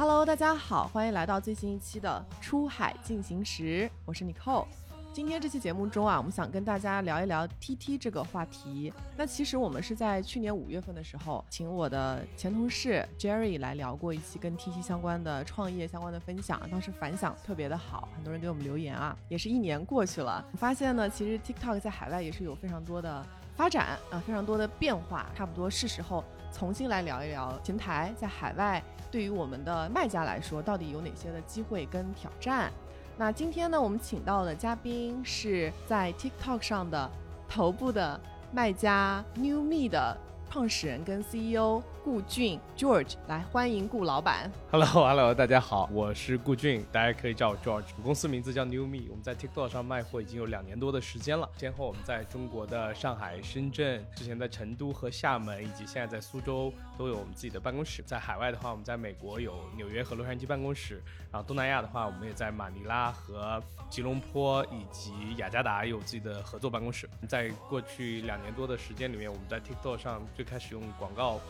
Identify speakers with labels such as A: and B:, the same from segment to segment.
A: Hello，大家好，欢迎来到最新一期的《出海进行时》，我是 Nicole。今天这期节目中啊，我们想跟大家聊一聊 TT 这个话题。那其实我们是在去年五月份的时候，请我的前同事 Jerry 来聊过一期跟 TT 相关的创业相关的分享，当时反响特别的好，很多人给我们留言啊。也是一年过去了，发现呢，其实 TikTok 在海外也是有非常多的发展啊，非常多的变化，差不多是时候重新来聊一聊平台在海外对于我们的卖家来说，到底有哪些的机会跟挑战。那今天呢，我们请到的嘉宾是在 TikTok 上的头部的卖家 New Me 的创始人跟 CEO 顾俊 George，来欢迎顾老板。
B: Hello，Hello，大家好，我是顾俊，大家可以叫我 George。公司名字叫 New Me，我们在 TikTok 上卖货已经有两年多的时间了。先后我们在中国的上海、深圳，之前在成都和厦门，以及现在在苏州都有我们自己的办公室。在海外的话，我们在美国有纽约和洛杉矶办公室，然后东南亚的话，我们也在马尼拉和吉隆坡以及雅加达有自己的合作办公室。在过去两年多的时间里面，我们在 TikTok 上最开始用广告。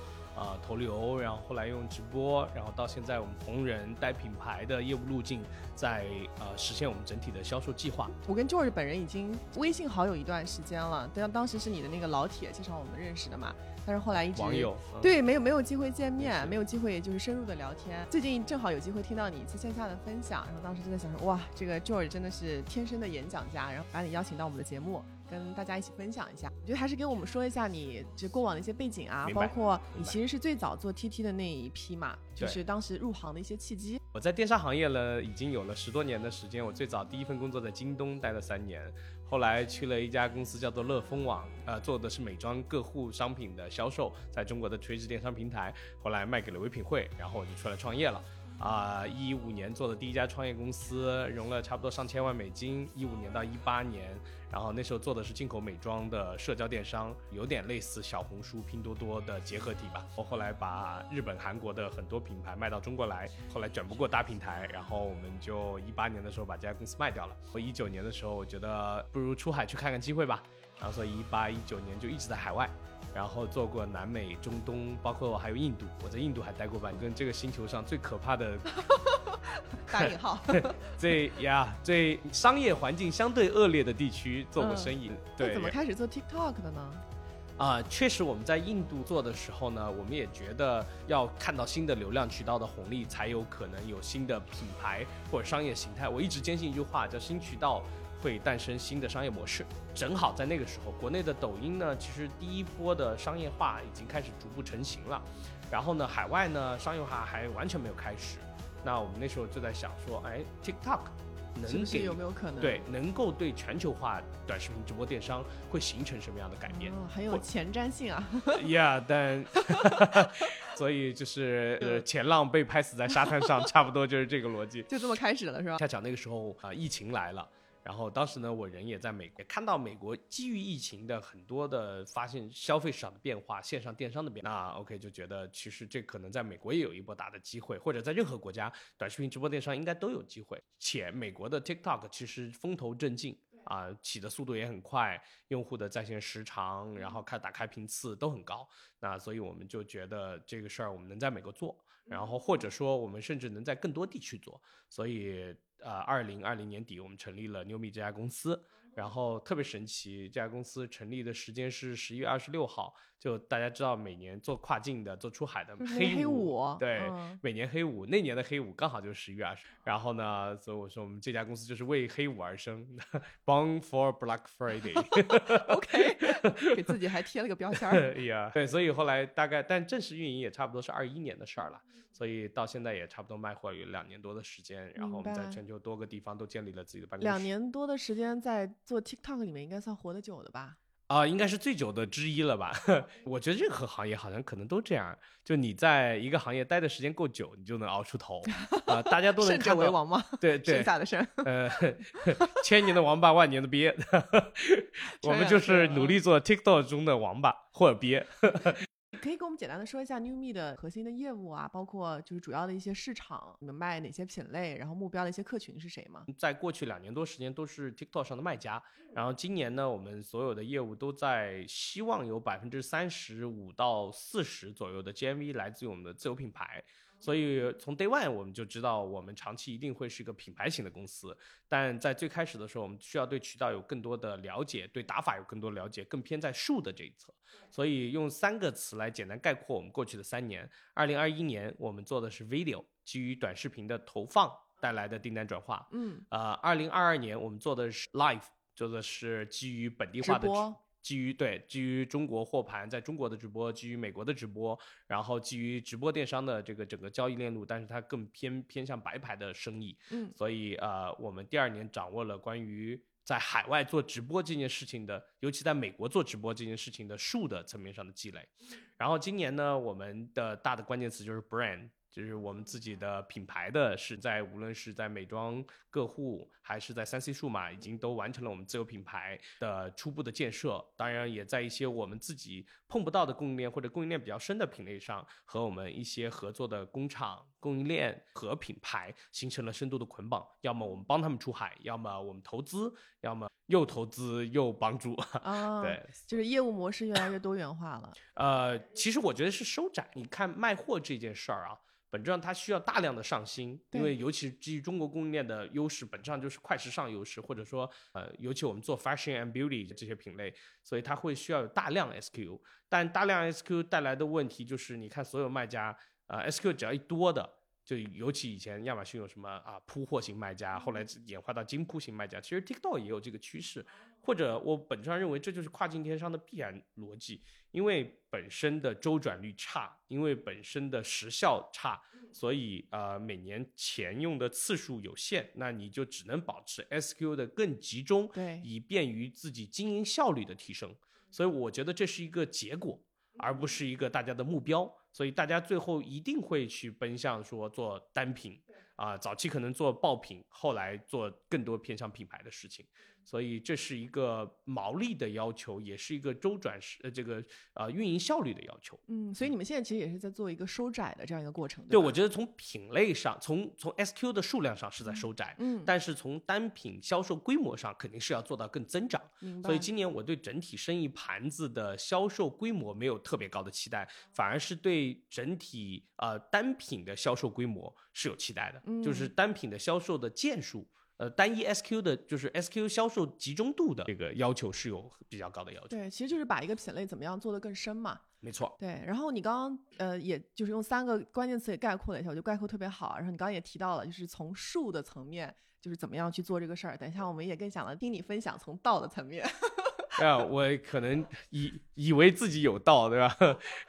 B: 啊、投流，然后后来用直播，然后到现在我们同人带品牌的业务路径，在呃实现我们整体的销售计划。
A: 我跟 George 本人已经微信好友一段时间了，但当时是你的那个老铁介绍我们认识的嘛，但是后来一直
B: 网友，嗯、
A: 对，没有没有机会见面，没有机会就是深入的聊天。最近正好有机会听到你一次线下的分享，然后当时就在想说，哇，这个 George 真的是天生的演讲家，然后把你邀请到我们的节目，跟大家一起分享一下。我觉得还是给我们说一下你这过往的一些背景啊，包括你其实是最早做 TT 的那一批嘛，就是当时入行的一些契机。
B: 我在电商行业呢，已经有了十多年的时间。我最早第一份工作在京东待了三年，后来去了一家公司叫做乐蜂网，呃，做的是美妆个护商品的销售，在中国的垂直电商平台。后来卖给了唯品会，然后我就出来创业了。啊，一五年做的第一家创业公司，融了差不多上千万美金。一五年到一八年，然后那时候做的是进口美妆的社交电商，有点类似小红书、拼多多的结合体吧。我后来把日本、韩国的很多品牌卖到中国来，后来卷不过大平台，然后我们就一八年的时候把这家公司卖掉了。我一九年的时候，我觉得不如出海去看看机会吧，然后所以一八一九年就一直在海外。然后做过南美、中东，包括还有印度，我在印度还待过半年，跟这个星球上最可怕的
A: 打引号，
B: 最呀最商业环境相对恶劣的地区做过
A: 嗯
B: 生意。
A: 那
B: 对，
A: 怎么开始做 TikTok 的呢？
B: 啊、确实我们在印度做的时候呢，我们也觉得要看到新的流量渠道的红利，才有可能有新的品牌或者商业形态。我一直坚信一句话，叫新渠道会诞生新的商业模式。正好在那个时候，国内的抖音呢，其实第一波的商业化已经开始逐步成型了，然后呢，海外呢商业化还完全没有开始。那我们那时候就在想说，哎，TikTok 能给
A: 有没有可能？
B: 对，能够对全球化短视频直播电商会形成什么样的改变？
A: 哦，很有前瞻性啊。
B: 呀但 所以就是呃，前浪被拍死在沙滩上，差不多就是这个逻辑。
A: 就这么开始了是吧？
B: 恰巧那个时候啊、疫情来了。然后当时呢，我人也在美国，看到美国基于疫情的很多的发现消费市场的变化，线上电商的变，那 OK 就觉得其实这可能在美国也有一波大的机会，或者在任何国家短视频直播电商应该都有机会。且美国的 TikTok 其实风头正劲啊、起的速度也很快，用户的在线时长，然后开打开频次都很高。那所以我们就觉得这个事儿我们能在美国做，然后或者说我们甚至能在更多地区做。所以呃，二零二零年底我们成立了 New Me 这家公司，然后特别神奇，这家公司成立的时间是十一月二十六号。就大家知道，每年做跨境的、做出海的
A: 黑
B: 五，对，
A: 嗯
B: 每年黑五，那年的黑五刚好就是十一月二十。然后呢，所以我说我们这家公司就是为黑五而生，Born for Black Friday。
A: OK，给自己还贴了个标签儿。
B: 哎呀，对，所以后来大概，但正式运营也差不多是二一年的事儿了，所以到现在也差不多卖货有两年多的时间，然后我们在全球多个地方都建立了自己的办公室。
A: 两年多的时间在做 TikTok 里面，应该算活得久的吧？
B: 啊、应该是最久的之一了吧？我觉得任何行业好像可能都这样，就你在一个行业待的时间够久，你就能熬出头 啊、大家都能
A: 胜者
B: 看到，
A: 为王吗，
B: 对 对
A: 剩
B: 对，
A: 下的剩。
B: 呃，千年的王八，万年的鳖，我们就是努力做 TikTok 中的王八或者鳖。
A: 可以给我们简单的说一下 New Me 的核心的业务啊，包括就是主要的一些市场，你们卖哪些品类，然后目标的一些客群是谁吗？
B: 在过去两年多时间都是 TikTok 上的卖家，然后今年呢，我们所有的业务都在希望有百分之三十五到四十左右的 GMV 来自于我们的自有品牌。所以从 Day One 我们就知道，我们长期一定会是一个品牌型的公司。但在最开始的时候，我们需要对渠道有更多的了解，对打法有更多了解，更偏在数的这一侧。所以用三个词来简单概括我们过去的三年：二零二一年我们做的是 Video，基于短视频的投放带来的订单转化。
A: 嗯，
B: 呃，二零二二年我们做的是 Live，做的是基于本地化的
A: 直播。
B: 基于对基于中国货盘在中国的直播，基于美国的直播，然后基于直播电商的这个整个交易链路，但是它更偏偏向白牌的生意，
A: 嗯
B: 所以呃，我们第二年掌握了关于在海外做直播这件事情的，尤其在美国做直播这件事情的数的层面上的积累，然后今年呢，我们的大的关键词就是 brand。就是我们自己的品牌的，是在无论是在美妆个护还是在三 C 数码，已经都完成了我们自有品牌的初步的建设。当然，也在一些我们自己碰不到的供应链或者供应链比较深的品类上，和我们一些合作的工厂、供应链和品牌形成了深度的捆绑。要么我们帮他们出海，要么我们投资，要么又投资又帮助。
A: 啊，
B: 对，
A: 就是业务模式越来越多元化了。
B: 呃，其实我觉得是收窄。你看卖货这件事儿啊，本质上它需要大量的上新，因为尤其是基于中国供应链的优势，本质上就是快时尚优势，或者说呃，尤其我们做 fashion and beauty 这些品类，所以它会需要有大量 SKU。但大量 SKU 带来的问题就是，你看所有卖家，呃，SKU 只要一多的。就尤其以前亚马逊有什么啊铺货型卖家，后来演化到精铺型卖家，其实 TikTok 也有这个趋势，或者我本质上认为这就是跨境电商的必然逻辑，因为本身的周转率差，因为本身的时效差，所以呃每年钱用的次数有限，那你就只能保持 SKU 的更集中，
A: 对
B: 以便于自己经营效率的提升。所以我觉得这是一个结果，而不是一个大家的目标。所以大家最后一定会去奔向说做单品啊，早期可能做爆品，后来做更多偏向品牌的事情。所以这是一个毛利的要求，也是一个周转时呃这个呃运营效率的要求。
A: 嗯，所以你们现在其实也是在做一个收窄的这样一个过程，
B: 对，
A: 吧
B: 我觉得从品类上，从从 SQ 的数量上是在收窄，
A: 嗯，
B: 但是从单品销售规模上肯定是要做到更增长。
A: 明白。
B: 所以今年我对整体生意盘子的销售规模没有特别高的期待，反而是对整体呃单品的销售规模是有期待的，
A: 嗯
B: 就是单品的销售的件数。呃，单一 SQ 的，就是 SQ 销售集中度的这个要求是有比较高的要求。
A: 对，其实就是把一个品类怎么样做得更深嘛。
B: 没错，
A: 对，然后你刚刚呃，也就是用三个关键词也概括了一下，我觉得概括特别好。然后你刚刚也提到了，就是从术的层面，就是怎么样去做这个事儿。等一下我们也更想了听你分享从道的层面。
B: 啊，我可能以以为自己有道，对吧？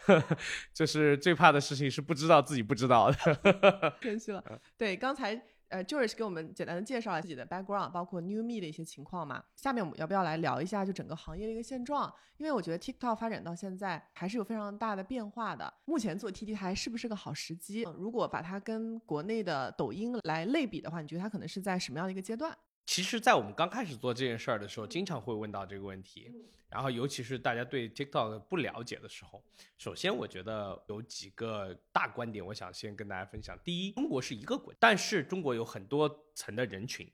B: 就是最怕的事情是不知道自己不知道的。
A: 谦虚了。对，刚才呃，George 给我们简单的介绍了自己的 background，包括 New Me 的一些情况嘛。下面我们要不要来聊一下就整个行业的一个现状？因为我觉得 TikTok 发展到现在还是有非常大的变化的。目前做 T T 还是不是个好时机？如果把它跟国内的抖音来类比的话，你觉得它可能是在什么样的一个阶段？
B: 其实，在我们刚开始做这件事儿的时候，经常会问到这个问题，然后尤其是大家对 TikTok 不了解的时候，首先我觉得有几个大观点，我想先跟大家分享。第一，中国是一个国，但是中国有很多层的人群，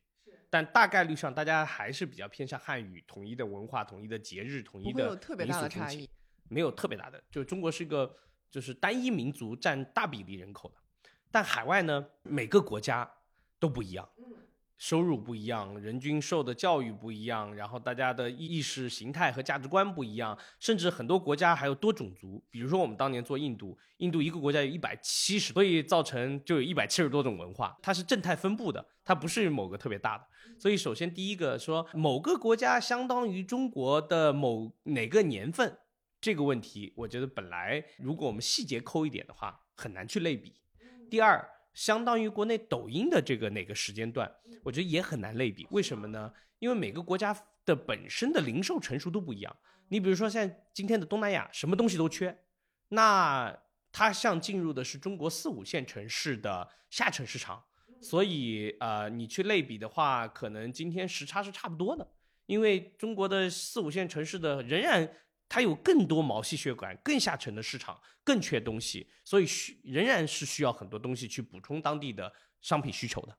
B: 但大概率上大家还是比较偏向汉语，统一的文化、统一的节日、统一的
A: 有特别大的
B: 民俗风情
A: 差异。
B: 没有特别大的，就是中国是一个就是单一民族占大比例人口的，但海外呢，每个国家都不一样，收入不一样，人均受的教育不一样，然后大家的意识形态和价值观不一样，甚至很多国家还有多种族，比如说我们当年做印度，印度一个国家有一百七十，所以造成就有一百七十多种文化，它是正态分布的，它不是某个特别大的。所以首先第一个说某个国家相当于中国的某哪个年份。这个问题，我觉得本来如果我们细节抠一点的话，很难去类比。第二，相当于国内抖音的这个哪个时间段，我觉得也很难类比。为什么呢？因为每个国家的本身的零售成熟度不一样。你比如说，像今天的东南亚，什么东西都缺，那它像进入的是中国四五线城市的下沉市场，所以呃，你去类比的话，可能今天时差是差不多的。因为中国的四五线城市的仍然它有更多毛细血管、更下沉的市场，更缺东西，所以需仍然是需要很多东西去补充当地的商品需求的。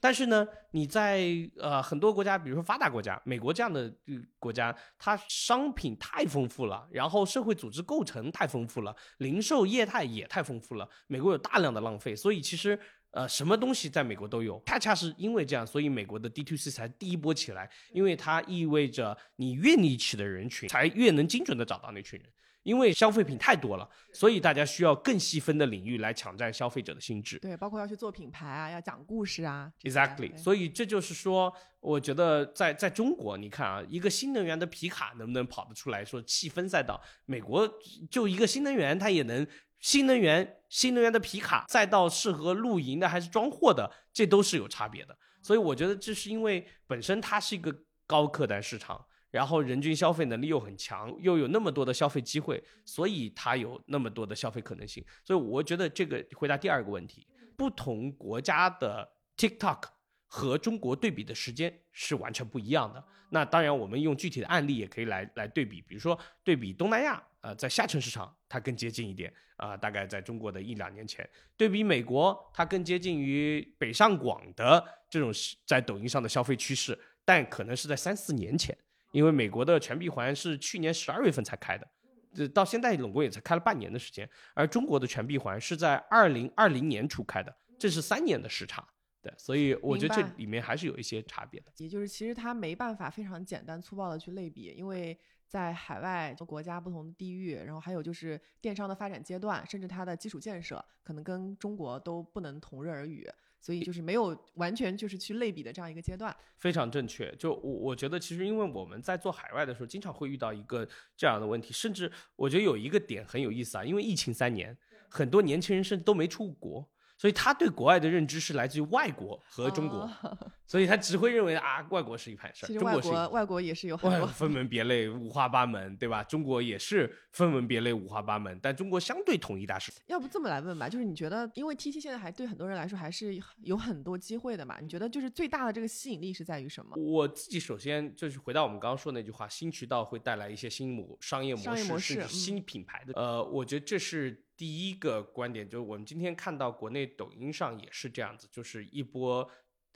B: 但是呢，你在呃很多国家，比如说发达国家，美国这样的呃国家，它商品太丰富了，然后社会组织构成太丰富了，零售业态也太丰富了，美国有大量的浪费，所以其实。呃，什么东西在美国都有，恰恰是因为这样，所以美国的 D to C 才第一波起来，因为它意味着你越立起的人群，才越能精准的找到那群人。因为消费品太多了，所以大家需要更细分的领域来抢占消费者的心智。
A: 对，包括要去做品牌啊，要讲故事啊。
B: Exactly。所以这就是说，我觉得在在中国，你看啊，一个新能源的皮卡能不能跑得出来说细分赛道？美国就一个新能源，它也能新能源新能源的皮卡，再到适合露营的还是装货的，这都是有差别的。所以我觉得这是因为本身它是一个高客单市场。然后人均消费能力又很强，又有那么多的消费机会，所以它有那么多的消费可能性。所以我觉得这个回答第二个问题，不同国家的 TikTok 和中国对比的时间是完全不一样的。那当然，我们用具体的案例也可以来来对比，比如说对比东南亚，呃，在下沉市场它更接近一点啊，大概在中国的一两年前；对比美国，它更接近于北上广的这种在抖音上的消费趋势，但可能是在三四年前。因为美国的全闭环是去年十二月份才开的，这到现在总共也才开了半年的时间，而中国的全闭环是在二零二零年初开的，这是三年的时差。对，所以我觉得这里面还是有一些差别的。
A: 也就是其实它没办法非常简单粗暴的去类比，因为在海外国家不同的地域，然后还有就是电商的发展阶段，甚至它的基础建设，可能跟中国都不能同日而语。所以就是没有完全就是去类比的这样一个阶段，
B: 非常正确。就我我觉得其实因为我们在做海外的时候，经常会遇到一个这样的问题，甚至我觉得有一个点很有意思啊，因为疫情三年，很多年轻人甚至都没出过国。所以他对国外的认知是来自于外国和中国，所以他只会认为啊，外国是一盘事儿。
A: 其实外国外国也是有很多
B: 分门别类、五花八门，对吧？中国也是分门别类、五花八门，但中国相对统一大势。
A: 要不这么来问吧，就是你觉得，因为 T T 现在还对很多人来说还是有很多机会的嘛？你觉得就是最大的这个吸引力是在于什么？
B: 我自己首先就是回到我们刚刚说那句话，新渠道会带来一些新模商业模式、新品牌的。呃，我觉得这是。第一个观点就是，我们今天看到国内抖音上也是这样子，就是一波，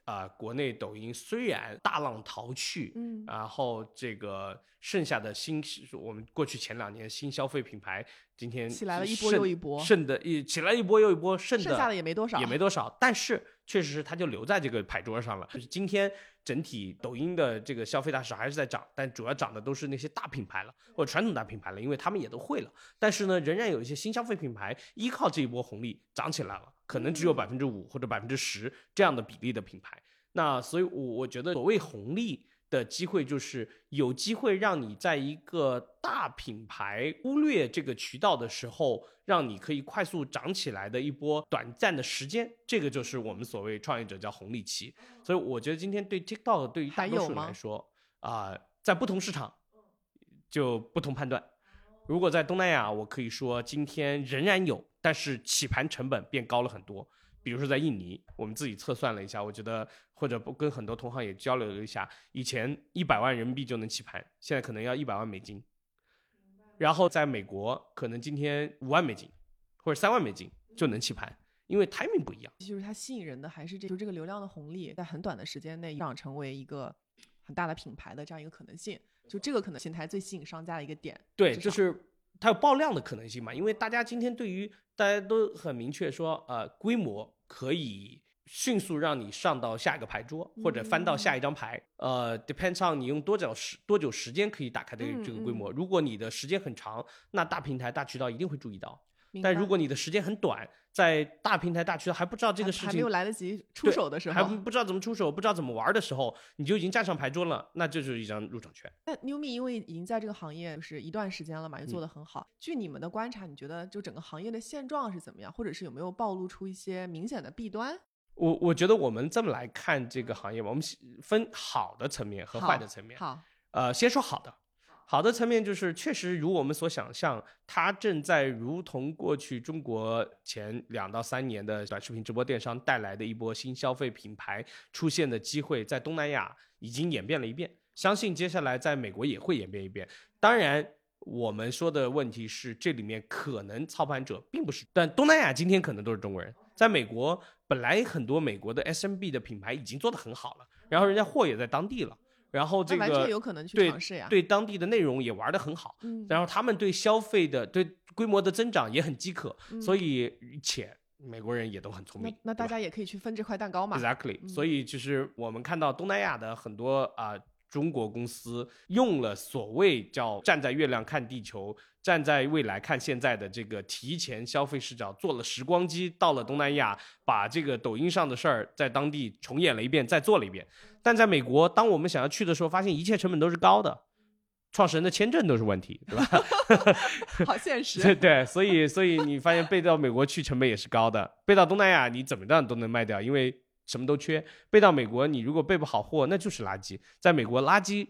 B: 啊，国内抖音虽然大浪淘去，嗯，然后这个剩下的新，我们过去前两年新消费品牌，今天
A: 起来了一波又一波，
B: 剩的一起来一波又一波，剩
A: 剩下的也没多少，
B: 也没多少，但是确实是它就留在这个牌桌上了，就是今天。整体抖音的这个消费大势还是在涨，但主要涨的都是那些大品牌了，或者传统大品牌了，因为他们也都会了。但是呢，仍然有一些新消费品牌依靠这一波红利涨起来了，可能只有百分之五或者百分之十这样的比例的品牌。那所以，我我觉得所谓红利。的机会就是有机会让你在一个大品牌忽略这个渠道的时候，让你可以快速涨起来的一波短暂的时间，这个就是我们所谓创业者叫红利期。所以我觉得今天对 TikTok 对于大多数人来说啊，在不同市场就不同判断。如果在东南亚，我可以说今天仍然有，但是起盘成本变高了很多。比如说在印尼，我们自己测算了一下，我觉得或者不跟很多同行也交流了一下，以前一百万人民币就能起盘，现在可能要一百万美金。然后在美国，可能今天五万美金或者三万美金就能起盘，因为 timing 不一样。
A: 就是它吸引人的还是这就这个流量的红利，在很短的时间内让成为一个很大的品牌的这样一个可能性，就这个可能性才最吸引商家的一个点。
B: 对，就是它有爆量的可能性嘛，因为大家今天对于大家都很明确说，呃，规模。可以迅速让你上到下一个牌桌，或者翻到下一张牌。呃，depends on 你用多久时多久时间可以打开的这个规模。如果你的时间很长，那大平台大渠道一定会注意到。但如果你的时间很短，在大平台大渠道还不知道这个事情
A: 还没有来得及出手的时候，
B: 还不知道怎么出手，不知道怎么玩的时候，你就已经站上牌桌了，那这就是一张入场券。
A: 那 Newme 因为已经在这个行业就是一段时间了嘛，又做得很好。据你们的观察，你觉得就整个行业的现状是怎么样，或者是有没有暴露出一些明显的弊端？
B: 我我觉得我们这么来看这个行业吧，我们分好的层面和坏的层面。
A: 好，
B: 呃，先说好的。好的层面就是，确实如我们所想象，它正在如同过去中国前两到三年的短视频直播电商带来的一波新消费品牌出现的机会，在东南亚已经演变了一遍，相信接下来在美国也会演变一遍。当然，我们说的问题是，这里面可能操盘者并不是，但东南亚今天可能都是中国人。在美国，本来很多美国的 SMB 的品牌已经做得很好了，然后人家货也在当地了，然后这
A: 那完全
B: 个
A: 有可能去
B: 对
A: 尝试呀。
B: 对当地的内容也玩得很好，
A: 嗯，
B: 然后他们对消费的对规模的增长也很饥渴，
A: 嗯
B: 所以且美国人也都很聪明，
A: 那大家也可以去分这块蛋糕嘛。
B: Exactly，、
A: 嗯
B: 所以就是我们看到东南亚的很多啊、中国公司用了所谓叫站在月亮看地球，站在未来看现在的这个提前消费视角，做了时光机到了东南亚，把这个抖音上的事儿在当地重演了一遍，再做了一遍。但在美国，当我们想要去的时候，发现一切成本都是高的。创始人的签证都是问题，对吧？
A: 好现实。
B: 对对，所以所以你发现背到美国去成本也是高的，背到东南亚你怎么样都能卖掉，因为什么都缺。背到美国，你如果备不好货，那就是垃圾。在美国，垃圾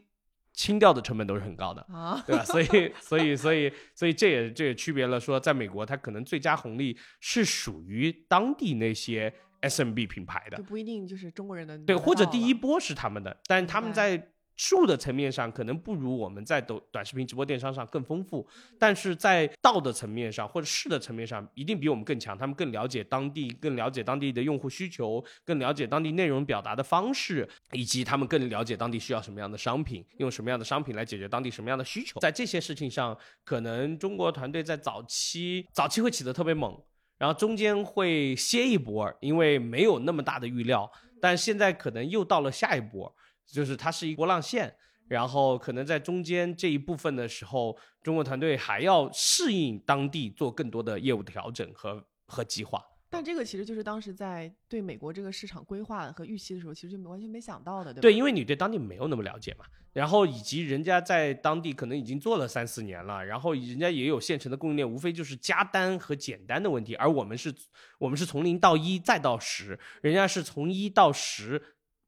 B: 清掉的成本都是很高的，
A: 啊，
B: 对吧？所以所以所以所以这也这也区别了说，在美国它可能最佳红利是属于当地那些 SMB 品牌的
A: 就，不一定就是中国人的。
B: 对，或者第一，波是他们的，但是他们在术的层面上可能不如我们在抖短视频直播电商上更丰富，但是在道的层面上或者势的层面上，一定比我们更强。他们更了解当地，更了解当地的用户需求，更了解当地内容表达的方式，以及他们更了解当地需要什么样的商品，用什么样的商品来解决当地什么样的需求。在这些事情上，可能中国团队在早期早期会起得特别猛。然后中间会歇一波，因为没有那么大的预料，但现在可能又到了下一波，就是它是一波浪线，然后可能在中间这一部分的时候，中国团队还要适应当地做更多的业务调整和和计划。
A: 但这个其实就是当时在对美国这个市场规划和预期的时候，其实就完全没想到的，对吧？
B: 对，因为你对当地没有那么了解嘛，然后以及人家在当地可能已经做了三四年了，然后人家也有现成的供应链，无非就是加单和减单的问题，而我们是，我们是从零到一再到十，人家是从一到十。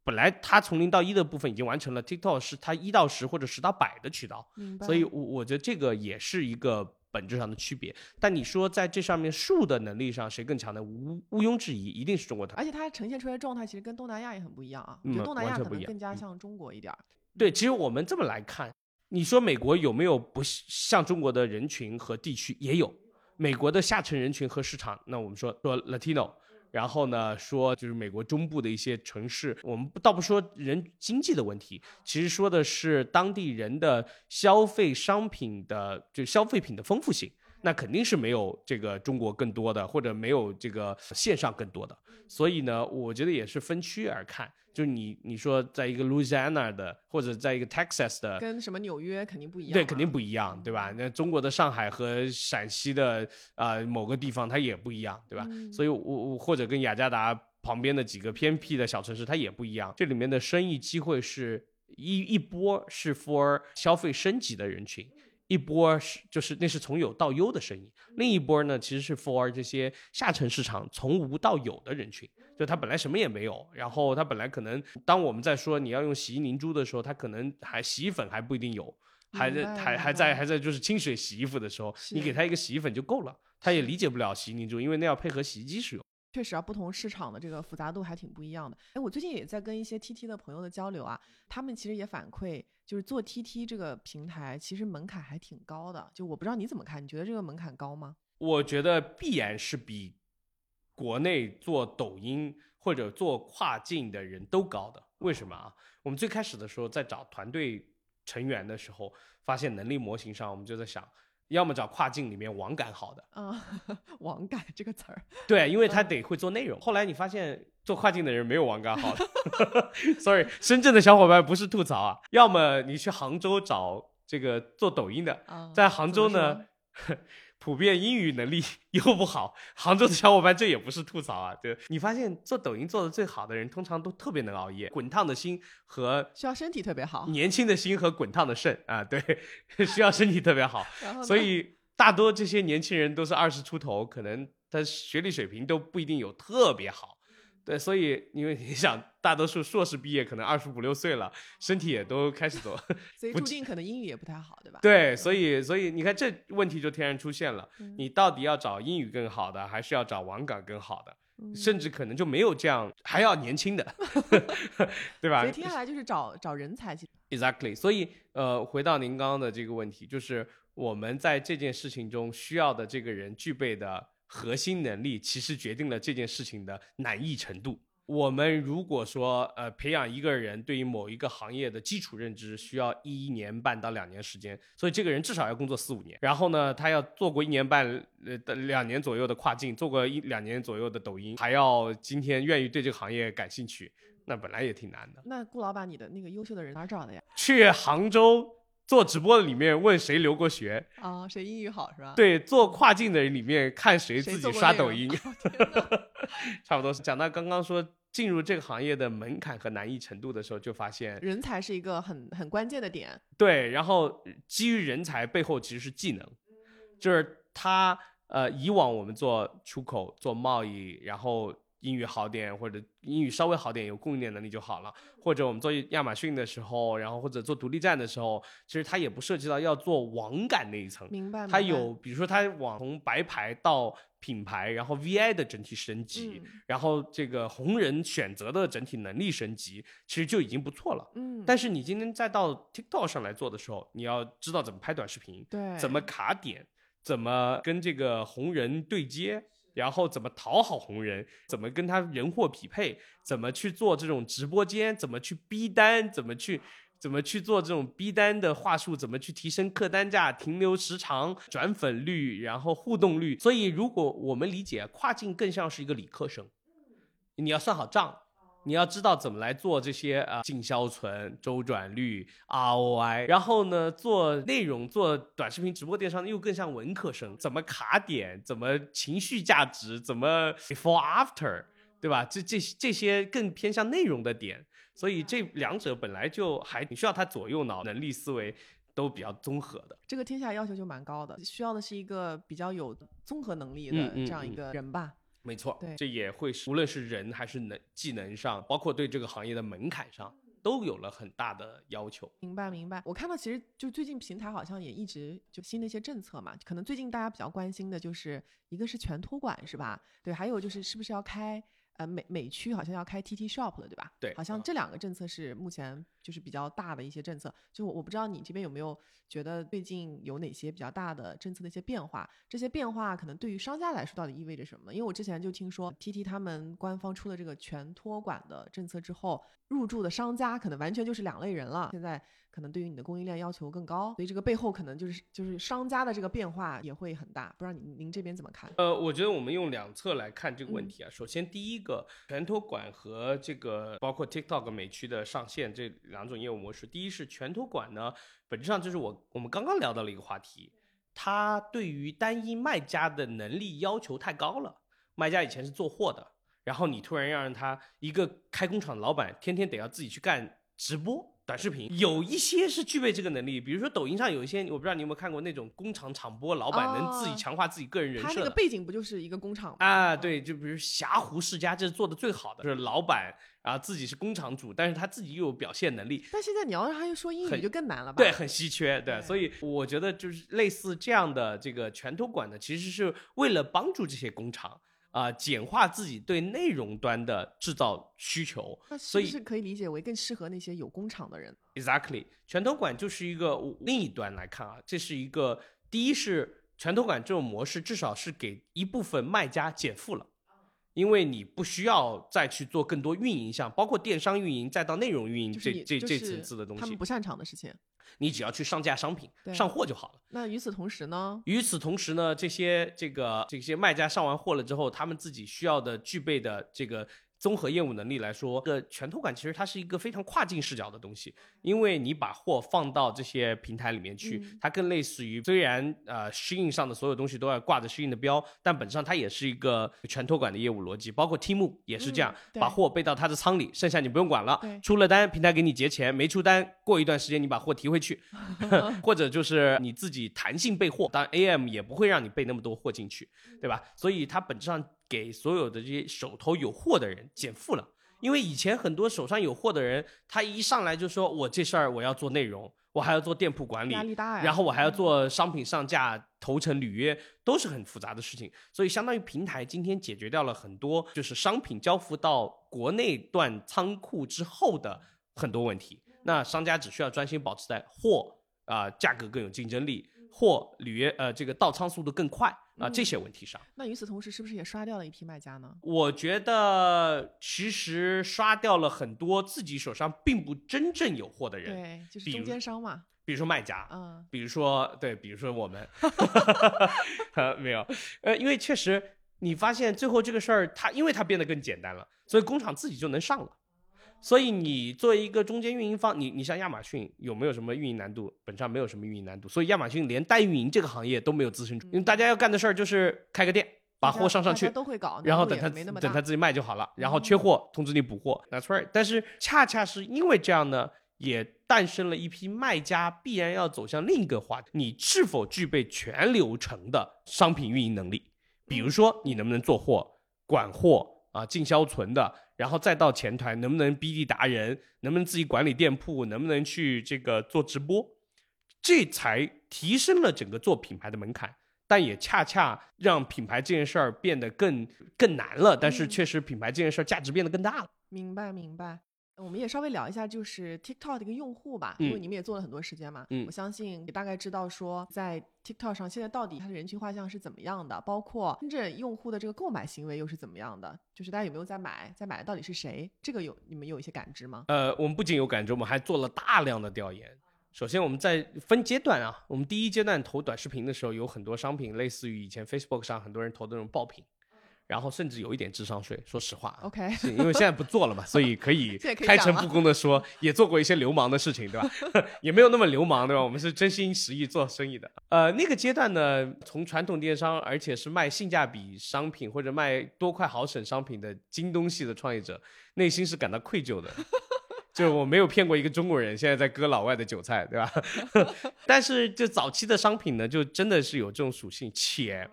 B: 本来它从零到一的部分已经完成了，TikTok 是它一到十或者十到百的渠道，所以我我觉得这个也是一个本质上的区别。但你说在这上面数的能力上谁更强呢？无毋庸置疑，一定是中国团队。
A: 而且它呈现出来的状态其实跟东南亚也很不一样啊。我觉
B: 嗯
A: 得东南亚可能更加像中国一点儿。
B: 对，其实我们这么来看，你说美国有没有不像中国的人群和地区也有？美国的下层人群和市场，那我们说说 Latino，然后呢说就是美国中部的一些城市，我们倒不说人经济的问题，其实说的是当地人的消费商品的就消费品的丰富性。那肯定是没有这个中国更多的，或者没有这个线上更多的。所以呢，我觉得也是分区而看。就是你你说在一个 Louisiana 的，或者在一个 Texas 的，
A: 跟什么纽约肯定不一样。
B: 对，肯定不一样，对吧？那中国的上海和陕西的啊、呃某个地方它也不一样，对吧？
A: 嗯
B: 所以我我或者跟雅加达旁边的几个偏僻的小城市它也不一样。这里面的生意机会是一一波是 for 消费升级的人群。一波是就是那是从有到优的生意，另一波呢其实是 for 这些下沉市场从无到有的人群，就他本来什么也没有，然后他本来可能当我们在说你要用洗衣凝珠的时候，他可能还洗衣粉还不一定有，还在还还在还在就是清水洗衣服的时候，你给他一个洗衣粉就够了，他也理解不了洗衣凝珠，因为那要配合洗衣机使用。
A: 确实啊，不同市场的这个复杂度还挺不一样的。哎，我最近也在跟一些 TT 的朋友的交流啊，他们其实也反馈，就是做 TT 这个平台，其实门槛还挺高的。就我不知道你怎么看，你觉得这个门槛高吗？
B: 我觉得必然是比国内做抖音或者做跨境的人都高的。为什么啊？我们最开始的时候在找团队成员的时候，发现能力模型上，我们就在想，要么找跨境里面网感好的，
A: 嗯，网感这个词儿，
B: 对，因为他得会做内容。后来你发现做跨境的人没有网感好的，sorry，深圳的小伙伴不是吐槽啊，要么你去杭州找这个做抖音的，
A: 啊，
B: 在杭州呢，普遍英语能力 又不好。杭州的小伙伴这也不是吐槽啊，对你发现做抖音做的最好的人，通常都特别能熬夜，滚烫的心和
A: 需要身体特别好。
B: 年轻的心和滚烫的肾啊，对，需要身体特别好。所以大多这些年轻人都是二十出头，可能他学历水平都不一定有特别好。对，所以因为你想，大多数硕士毕业可能二十五六岁了，身体也都开始走。
A: 所以注定可能英语也不太好，对吧？
B: 对，所以所以你看这问题就天然出现了。
A: 嗯
B: 你到底要找英语更好的，还是要找网感更好的？
A: 嗯
B: 甚至可能就没有这样，还要年轻的，对吧
A: 所以听下来就是找找人才，其实
B: ？Exactly。所以呃，回到您刚刚的这个问题，就是我们在这件事情中需要的这个人具备的核心能力，其实决定了这件事情的难易程度。我们如果说，呃，培养一个人对于某一个行业的基础认知，需要一年半到两年时间，所以这个人至少要工作四五年。然后呢，他要做过一年半呃的两年左右的跨境，做过一两年左右的抖音，还要今天愿意对这个行业感兴趣，那本来也挺难的。
A: 那顾老板，你的那个优秀的人哪儿找的呀？
B: 去杭州做直播的里面问谁留过学，
A: 啊，谁英语好是吧？
B: 对，做跨境的人里面看谁
A: 谁
B: 自己刷抖音，差不多是讲到刚刚说进入这个行业的门槛和难易程度的时候，就发现
A: 人才是一个很很关键的点。
B: 对，然后基于人才背后其实是技能，就是他呃，以往我们做出口、做贸易，然后英语好点或者英语稍微好点，有供应链能力就好了。或者我们做亚马逊的时候，然后或者做独立站的时候，其实它也不涉及到要做网感那一层，
A: 明白？
B: 它有比如说它往从白牌到品牌，然后 VI 的整体升级，
A: 嗯
B: 然后这个红人选择的整体能力升级，其实就已经不错了。
A: 嗯，
B: 但是你今天再到 TikTok 上来做的时候，你要知道怎么拍短视频，
A: 对
B: 怎么卡点，怎么跟这个红人对接，然后怎么讨好红人，怎么跟他人货匹配，怎么去做这种直播间，怎么去逼单，怎么去。怎么去做这种逼单的话术？怎么去提升客单价、停留时长、转粉率，然后互动率？所以，如果我们理解跨境更像是一个理科生，你要算好账，你要知道怎么来做这些啊净销存、周转率、ROI，然后呢，做内容、做短视频直播电商又更像文科生，怎么卡点，怎么情绪价值，怎么 before after，对吧？这这这些更偏向内容的点，所以这两者本来就还挺需要他左右脑能力思维都比较综合的。
A: 这个听下来要求就蛮高的，需要的是一个比较有综合能力的这样一
B: 嗯
A: 个人吧。
B: 没错，
A: 对
B: 这也会是无论是人还是能技能上，包括对这个行业的门槛上，都有了很大的要求。
A: 明白明白，我看到其实就最近平台好像也一直就新的一些政策嘛，可能最近大家比较关心的就是一个是全托管是吧？对，还有就是是不是要开呃美美区好像要开 TT Shop 了对吧？
B: 对嗯
A: 好像这两个政策是目前就是比较大的一些政策。就我我不知道你这边有没有觉得最近有哪些比较大的政策的一些变化？这些变化可能对于商家来说到底意味着什么？因为我之前就听说 TT 他们官方出了这个全托管的政策之后，入驻的商家可能完全就是两类人了。现在可能对于你的供应链要求更高，所以这个背后可能就是就是商家的这个变化也会很大。不知道您您这边怎么看？
B: 呃，我觉得我们用两侧来看这个问
A: 嗯
B: 题啊。首先，第一个全托管和这个包括 TikTok 美区的上线这两两种业务模式，第一是全托管呢，本质上就是我我们刚刚聊到了一个话题，它对于单一卖家的能力要求太高了。卖家以前是做货的，然后你突然要让他一个开工厂的老板，天天得要自己去干直播。短视频有一些是具备这个能力，比如说抖音上有一些，我不知道你有没有看过那种工厂厂播老板能自己
A: 哦
B: 强化自己个人人
A: 他
B: 设他。
A: 那个背景不就是一个工厂吗？
B: 啊，对，就比如霞湖世家，这是做的最好的，就是老板啊自己是工厂主，但是他自己又有表现能力，
A: 但现在你要让他又说英语就更难了吧？
B: 对，很稀缺，对，
A: 对
B: 所以我觉得就是类似这样的这个拳头馆呢，其实是为了帮助这些工厂啊、简化自己对内容端的制造需求，
A: 那
B: 所以
A: 是可以理解为更适合那些有工厂的人
B: ？Exactly，拳头管就是一个另一端来看啊，这是一个第一是拳头管这种模式，至少是给一部分卖家减负了。因为你不需要再去做更多运营项，包括电商运营，再到内容运营这这这层次的东西
A: 他们，不擅长的事情。
B: 你只要去上架商品、
A: 对
B: 上货就好了。
A: 那与此同时呢？
B: 与此同时呢，这些这个这些卖家上完货了之后，他们自己需要的具备的这个综合业务能力来说，这个全托管其实它是一个非常跨境视角的东西，因为你把货放到这些平台里面去，
A: 嗯。
B: 它更类似于虽然呃适应上的所有东西都要挂着适应的标，但本质上它也是一个全托管的业务逻辑，包括 Temu 也是这样，
A: 嗯
B: 把货备到他的仓里，剩下你不用管了，出了单平台给你结钱，没出单过一段时间你把货提回去，或者就是你自己弹性备货，当然 AM 也不会让你备那么多货进去，对吧？所以它本质上给所有的这些手头有货的人减负了。因为以前很多手上有货的人，他一上来就说我这事儿我要做内容，我还要做店铺管理，
A: 压力大呀。
B: 然后我还要做商品上架、投成、履约，都是很复杂的事情。所以相当于平台今天解决掉了很多就是商品交付到国内段仓库之后的很多问题。那商家只需要专心保持在货啊、价格更有竞争力，货履约呃这个到仓速度更快，啊这些问题上。
A: 那与此同时，是不是也刷掉了一批卖家呢？
B: 我觉得其实刷掉了很多自己手上并不真正有货的人，
A: 对，就是中间商嘛。
B: 比如说卖家，
A: 嗯，
B: 比如说对，比如说我们，呃，没有，呃，因为确实你发现最后这个事儿，它因为它变得更简单了，所以工厂自己就能上了。所以你作为一个中间运营方，你你像亚马逊有没有什么运营难度？本质上没有什么运营难度，所以亚马逊连代运营这个行业都没有滋生出，因为大家要干的事儿就是开个店，把货上上去，
A: 都会搞，
B: 然后等他等他自己卖就好了，然后缺货通知你补货，That's right。但是恰恰是因为这样呢，也诞生了一批卖家必然要走向另一个话题：你是否具备全流程的商品运营能力？比如说你能不能做货、管货啊、进销存的，然后再到前台能不能 BD 达人，能不能自己管理店铺，能不能去这个做直播，这才提升了整个做品牌的门槛。但也恰恰让品牌这件事儿变得更更难了，但是
A: 嗯
B: 确实品牌这件事儿价值变得更大了。
A: 明白明白。我们也稍微聊一下，就是 TikTok 的一个用户吧，因为
B: 嗯
A: 你们也做了很多时间嘛，
B: 嗯
A: 我相信也大概知道说在 TikTok 上现在到底它的人群画像是怎么样的，包括真正用户的这个购买行为又是怎么样的，就是大家有没有在买，在买的到底是谁，这个有你们有一些感知吗？
B: 呃，我们不仅有感知，我们还做了大量的调研。首先，我们在分阶段啊，我们第一阶段投短视频的时候，有很多商品类似于以前 Facebook 上很多人投的那种爆品，然后甚至有一点智商税。说实话啊
A: OK
B: 是因为现在不做了嘛，所以可以 开诚布公的说，也做过一些流氓的事情，对吧？也没有那么流氓，对吧？我们是真心实意做生意的。呃，那个阶段呢，从传统电商，而且是卖性价比商品或者卖多快好省商品的京东系的创业者，内心是感到愧疚的。就是我没有骗过一个中国人，现在在割老外的韭菜，对吧？但是就早期的商品呢，就真的是有这种属性，且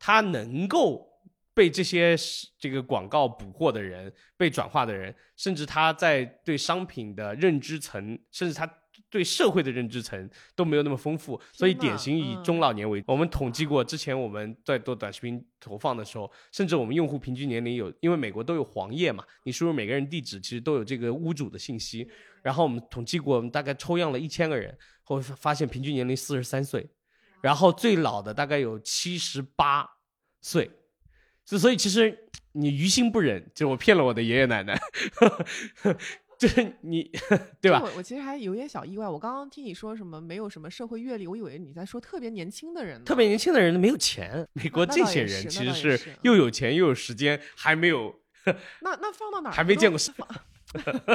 B: 它能够被这些这个广告捕获的人、被转化的人，甚至他在对商品的认知层，甚至他对社会的认知层都没有那么丰富，所以典型以
A: 嗯
B: 中老年为主。我们统计过，之前我们在做短视频投放的时候，甚至我们用户平均年龄有，因为美国都有黄页嘛，你输入每个人地址，其实都有这个屋主的信息。然后我们统计过，我们大概抽样了一千个人，后发现平均年龄四十三岁，然后最老的大概有七十八岁。就所以其实你于心不忍，就我骗了我的爷爷奶奶，就是你对吧？
A: 我我其实还有点小意外，我刚刚听你说什么没有什么社会阅历，我以为你在说特别年轻的人呢。
B: 特别年轻的人没有钱，美国这些人其实是又有钱又有时间，还没有
A: 那那放到哪儿？
B: 还没见过
A: 世。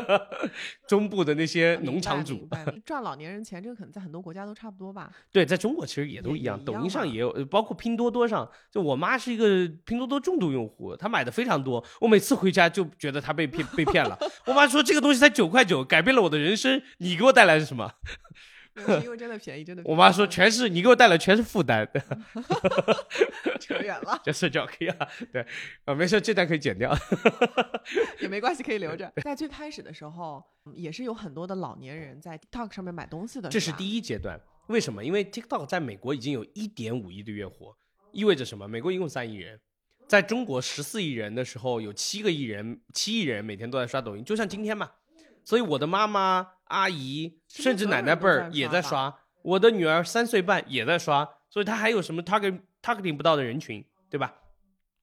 B: 中部的那些农场主
A: 赚老年人钱，这个可能在很多国家都差不多吧。
B: 对，在中国其实也都一样，抖音上也有，呃包括拼多多上。就我妈是一个拼多多重度用户，她买的非常多。我每次回家就觉得她被骗被骗了。我妈说这个东西才九块九，改变了我的人生。你给我带来是什么？
A: 是因为真的便宜，真的。
B: 我妈说全是你给我带来全是负担。
A: 扯远了，
B: 这是就可以啊。对，啊，没事，这单可以剪掉。
A: 也没关系，可以留着。在最开始的时候，嗯也是有很多的老年人在 TikTok 上面买东西的。
B: 这是第一阶段。为什么？因为 TikTok 在美国已经有一点五亿的月活，意味着什么？美国一共三亿人，在中国十四亿人的时候，有七个亿人、七亿人每天都在刷抖音，就像今天嘛。所以我的妈妈、阿姨，甚至奶奶辈儿也在
A: 刷
B: 刷，我的女儿三岁半也在刷，所以她还有什么 target targeting 不到的人群，对吧？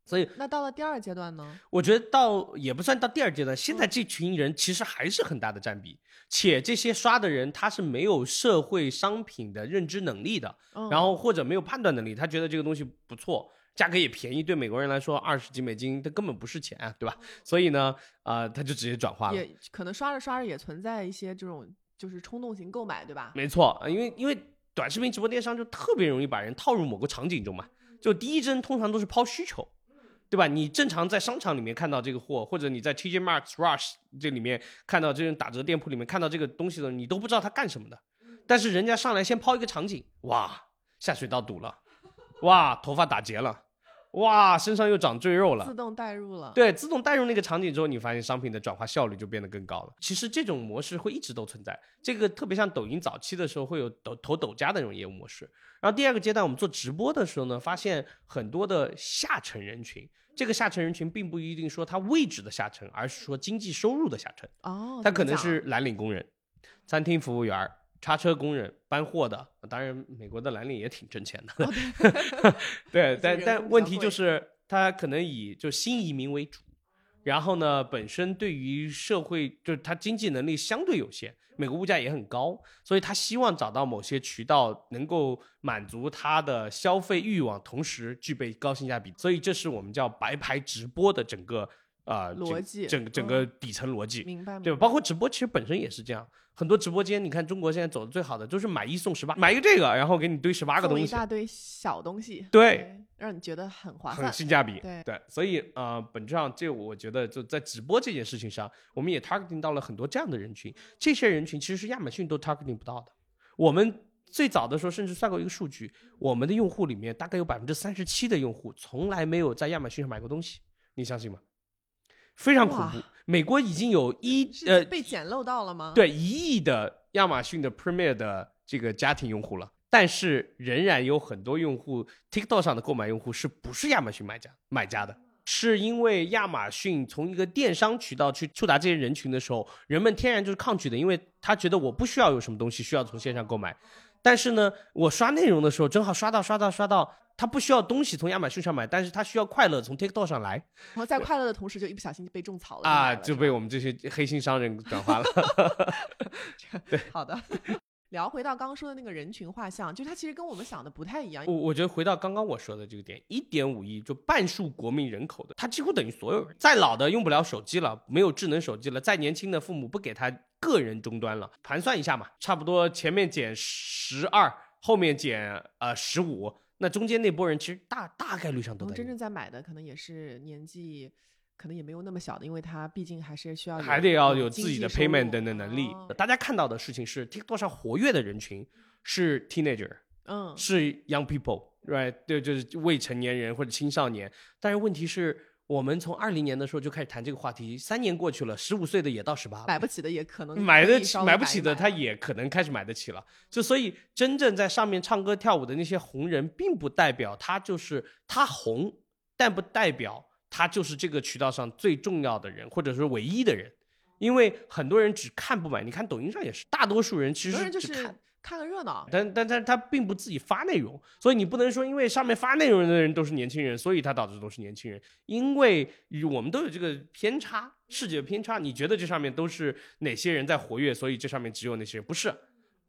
B: 所以
A: 那到了第二阶段呢？
B: 我觉得到也不算到第二阶段，现
A: 嗯
B: 在这群人其实还是很大的占比，且这些刷的人他是没有社会商品的认知能力的，
A: 嗯、
B: 然后或者没有判断能力，他觉得这个东西不错，价格也便宜，对美国人来说二十几美金，他根本不是钱啊，对吧？所以呢，啊、他就直接转化了。
A: 也可能刷着刷着也存在一些这种就是冲动型购买，对吧？
B: 没错，因为因为短视频直播电商就特别容易把人套入某个场景中嘛。就第一帧通常都是抛需求，对吧？你正常在商场里面看到这个货，或者你在 TJ Maxx、Rush 这里面看到这种打折店铺里面看到这个东西的，你都不知道它干什么的。但是人家上来先抛一个场景，哇，下水道堵了，哇，头发打结了，哇，身上又长赘肉了
A: 自，动带入了。
B: 对，自动带入那个场景之后，你发现商品的转化效率就变得更高了。其实这种模式会一直都存在，这个特别像抖音早期的时候会有抖投抖加的那种业务模式。然后第二个阶段，我们做直播的时候呢，发现很多的下沉人群，这个下沉人群并不一定说他位置的下沉，而是说经济收入的下沉。
A: 哦，
B: 他可能是蓝领工人、餐厅服务员儿、叉车工人、搬货的，当然美国的蓝领也挺挣钱的，
A: 哦
B: 对，但但问题就是他可能以就新移民为主，然后呢，本身对于社会就是他经济能力相对有限，美国物价也很高，所以他希望找到某些渠道能够满足他的消费欲望，同时具备高性价比，所以这是我们叫白牌直播的整个啊、整
A: 逻辑
B: 整整个底层逻辑。
A: 明白，
B: 对吧？包括直播，其实本身也是这样。很多直播间，你看中国现在走的最好的，都是买一送十八，买一个这个，然后给你堆十八个东西，
A: 一大堆小东西，
B: 对，
A: 让你觉得很划算很。
B: 性价比。
A: 对
B: 所以呃，本质上这我觉得就在直播这件事情上，我们也 targeting 到了很多这样的人群。这些人群其实是亚马逊都 targeting 不到的。我们最早的时候甚至算过一个数据，我们的用户里面大概有百分之三十七的用户从来没有在亚马逊上买过东西，你相信吗？非常恐怖。美国已经有一呃
A: 被捡漏到了吗？，
B: 对一亿的亚马逊的 Premier 的这个家庭用户了，但是仍然有很多用户 TikTok 上的购买用户是不是亚马逊买家买家的？是因为亚马逊从一个电商渠道去触达这些人群的时候，人们天然就是抗拒的，因为他觉得我不需要有什么东西需要从线上购买，但是呢，我刷内容的时候正好刷到刷到刷到，他不需要东西从亚马逊上买，但是他需要快乐从 TikTok 上来
A: 然后在快乐的同时，就一不小心就被种草了
B: 啊，就被我们这些黑心商人转化了。
A: 对好的。聊回到刚刚说的那个人群画像，就它其实跟我们想的不太一样。
B: 我我觉得回到刚刚我说的这个点，一点五亿就半数国民人口的，他几乎等于所有人。再老的用不了手机了，没有智能手机了，再年轻的父母不给他个人终端了，盘算一下嘛，差不多前面减十二，后面减呃十五，那中间那波人其实大大概率上都
A: 真正在买的可能也是年纪，可能也没有那么小的，因为他毕竟还是需要
B: 还得要有自己的 payment 等等能力。
A: 哦
B: 大家看到的事情是，TikTok 上活跃的人群是 teenager，
A: 嗯，
B: 是 young people，right？对，就是未成年人或者青少年。但是问题是我们从二零年的时候就开始谈这个话题，三年过去了，十五岁的也到十八了。
A: 买不起的也可能
B: 买得起买不起的，他也可能开始买得起了。就所以，真正在上面唱歌跳舞的那些红人，并不代表他就是他红，但不代表他就是这个渠道上最重要的人，或者说唯一的人。因为很多人只看不买，你看抖音上也是，大多数人其实
A: 是
B: 只看。
A: 看个热闹。
B: 但但但他并不自己发内容，所以你不能说因为上面发内容的人都是年轻人，所以他导致都是年轻人。因为我们都有这个偏差，视觉偏差。你觉得这上面都是哪些人在活跃，所以这上面只有那些人？不是，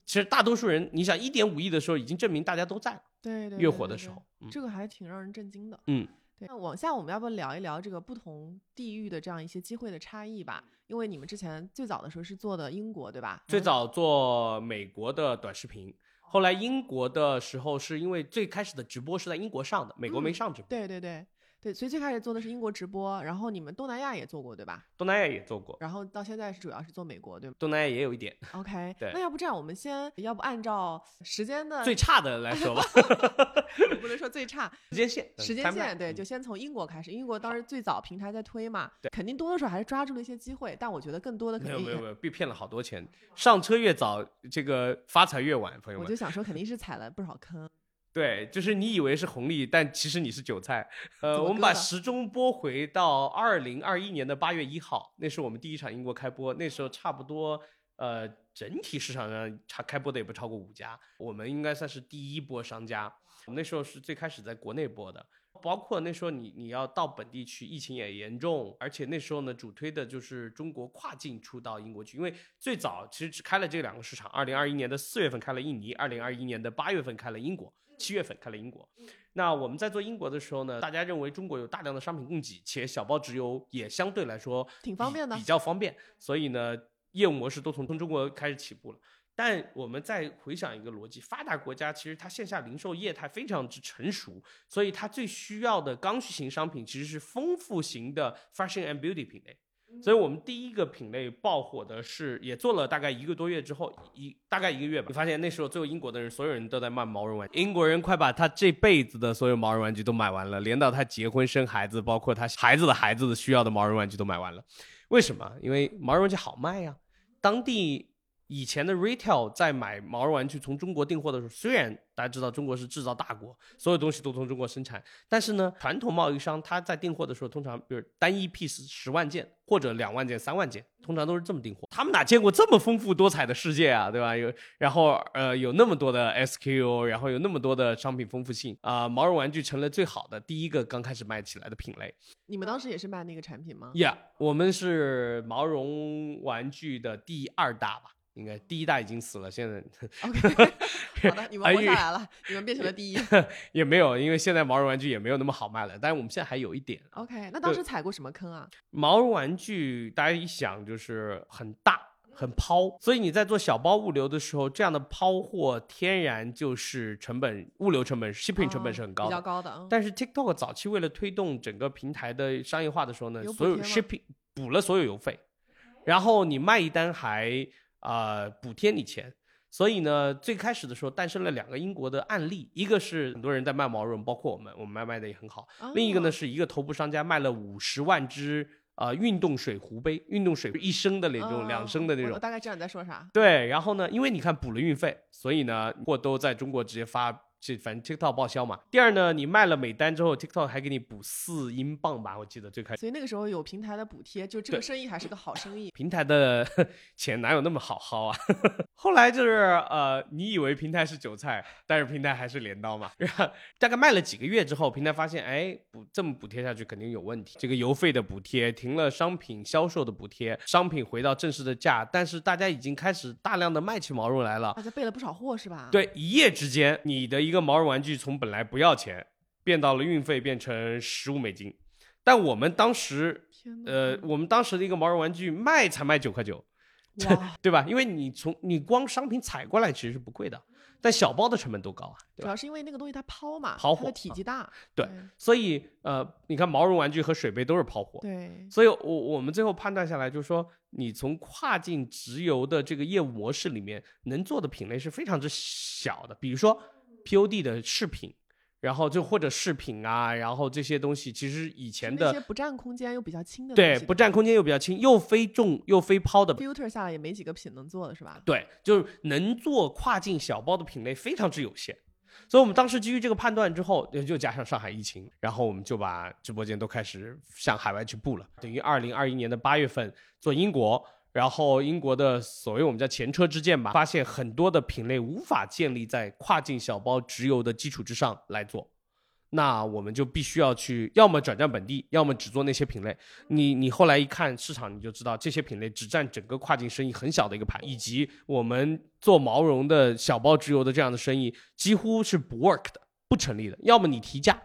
B: 其实大多数人，你想一点五亿的时候，已经证明大家都在了。
A: 对对，
B: 越
A: 对对对
B: 火的时候嗯
A: 这个还挺让人震惊的。
B: 嗯，
A: 对，那往下我们要不要聊一聊这个不同地域的这样一些机会的差异吧？因为你们之前最早的时候是做的英国，对吧？
B: 最早做美国的短视频，后来英国的时候是因为最开始的直播是在英国上的，美国没
A: 嗯
B: 上直播。
A: 对对对对，所以最开始做的是英国直播，然后你们东南亚也做过，对吧？
B: 东南亚也做过，
A: 然后到现在是主要是做美国，对吗
B: 东南亚也有一点。？
A: OK，
B: 对
A: 那要不这样，我们先要不按照时间的
B: 最差的来说吧，
A: 不能说最差，
B: 时间线，
A: 时间线对，
B: 嗯
A: 就先从英国开始。英国当时最早平台在推嘛，肯定多多少少还是抓住了一些机会，但我觉得更多的肯定也
B: 没有没有没有，被骗了好多钱。上车越早，这个发财越晚，朋友们。
A: 我就想说，肯定是踩了不少坑。
B: 对，就是你以为是红利，但其实你是韭菜。呃，我们把时钟拨回到二零二一年的八月一号，那是我们第一场英国开播，那时候差不多。呃，整体市场上差开播的也不超过五家，我们应该算是第一波商家。我们那时候是最开始在国内播的，包括那时候你你要到本地去，疫情也严重，而且那时候呢主推的就是中国跨境出到英国去，因为最早其实只开了这两个市场，二零二一年的四月份开了印尼，二零二一年的八月份开了英国，七月份开了英国。那我们在做英国的时候呢，大家认为中国有大量的商品供给，且小包直邮也相对来说
A: 挺方便的
B: 比较方便，所以呢，业务模式都从从中国开始起步了。但我们再回想一个逻辑，发达国家其实它线下零售业态非常之成熟，所以它最需要的刚需型商品其实是丰富型的 fashion and beauty 品类。所以我们第一个品类爆火的是，也做了大概一个多月之后，一大概一个月吧，你发现那时候最后英国的人，所有人都在卖毛绒玩具，英国人快把他这辈子的所有毛绒玩具都买完了，连到他结婚生孩子，包括他孩子的孩子的需要的毛绒玩具都买完了。为什么？因为毛绒玩具好卖呀，当地以前的 retail 在买毛绒玩具从中国订货的时候，虽然大家知道中国是制造大国，所有东西都从中国生产，但是呢，传统贸易商他在订货的时候，通常比如单一 piece 十万件或者两万件、三万件，通常都是这么订货。他们哪见过这么丰富多彩的世界啊，对吧？有然后呃有那么多的 SKU，然后有那么多的商品丰富性啊、毛绒玩具成了最好的第一个刚开始卖起来的品类。
A: 你们当时也是卖那个产品吗
B: ？Yeah，我们是毛绒玩具的第二大吧，应该第一代已经死了，现在
A: OK，好的，你们活下来了，你们变成了第一。
B: 也没有，因为现在毛绒玩具也没有那么好卖了。但是我们现在还有一点
A: OK，那当时踩过什么坑啊？
B: 毛绒玩具，大家一想就是很大。很抛，所以你在做小包物流的时候，这样的抛货天然就是成本、物流成本、shipping 成本是很高
A: 哦比较。高的嗯。
B: 但是 TikTok 早期为了推动整个平台的商业化的时候呢
A: 有，
B: 所有 shipping 补了所有邮费，然后你卖一单还呃补贴你钱。所以呢，最开始的时候诞生了两个英国的案例，一个是很多人在卖毛绒，包括我们，我们卖卖的也很好。另一个呢，
A: 哦
B: 是一个头部商家卖了五十万只呃运动水壶杯，运动水一升的那种，
A: 哦
B: 两升的那种。
A: 我大概知道你在说啥。
B: 对，然后呢，因为你看补了运费，所以呢货都在中国直接发，这反正 TikTok 报销嘛。第二呢，你卖了每单之后，TikTok 还给你补四英镑吧，我记得最开始。
A: 所以那个时候有平台的补贴，就这个生意还是个好生意。
B: 平台的钱哪有那么好薅啊？后来就是呃，你以为平台是韭菜，但是平台还是镰刀嘛。然 后大概卖了几个月之后，平台发现，哎，补这么补贴下去肯定有问题。这个邮费的补贴停了，商品销售的补贴，商品回到正式的价，但是大家已经开始大量的卖起毛绒来了。
A: 大家备了不少货是吧？，
B: 对，一夜之间，你的一个毛绒玩具从本来不要钱，变到了运费变成十五美金。但我们当时，呃，我们当时的一个毛绒玩具卖才卖九块九，
A: 哇，
B: 对吧？因为你从你光商品采过来其实是不贵的，但小包的成本都高啊？
A: 主要是因为那个东西它抛嘛，
B: 抛货
A: 它的体积大。
B: 对所以呃，你看毛绒玩具和水杯都是抛货，
A: 对，
B: 所以我我们最后判断下来，就是说你从跨境直邮的这个业务模式里面能做的品类是非常之小的，比如说 POD 的饰品。然后就或者饰品啊，然后这些东西其实以前的
A: 那些不占空间又比较轻的东
B: 对，不占空间又比较轻，又非重又非抛的
A: filter 下来也没几个品能做的是吧？
B: 对，就是能做跨境小包的品类非常之有限，所以我们当时基于这个判断之后，呃就加上上海疫情，然后我们就把直播间都开始向海外去布了。等于二零二一年的八月份做英国，然后英国的所谓我们叫前车之鉴吧，发现很多的品类无法建立在跨境小包直邮的基础之上来做。那我们就必须要去，要么转战本地，要么只做那些品类。你你后来一看市场，你就知道这些品类只占整个跨境生意很小的一个盘，以及我们做毛绒的小包直邮的这样的生意几乎是不 work 的，不成立的。要么你提价，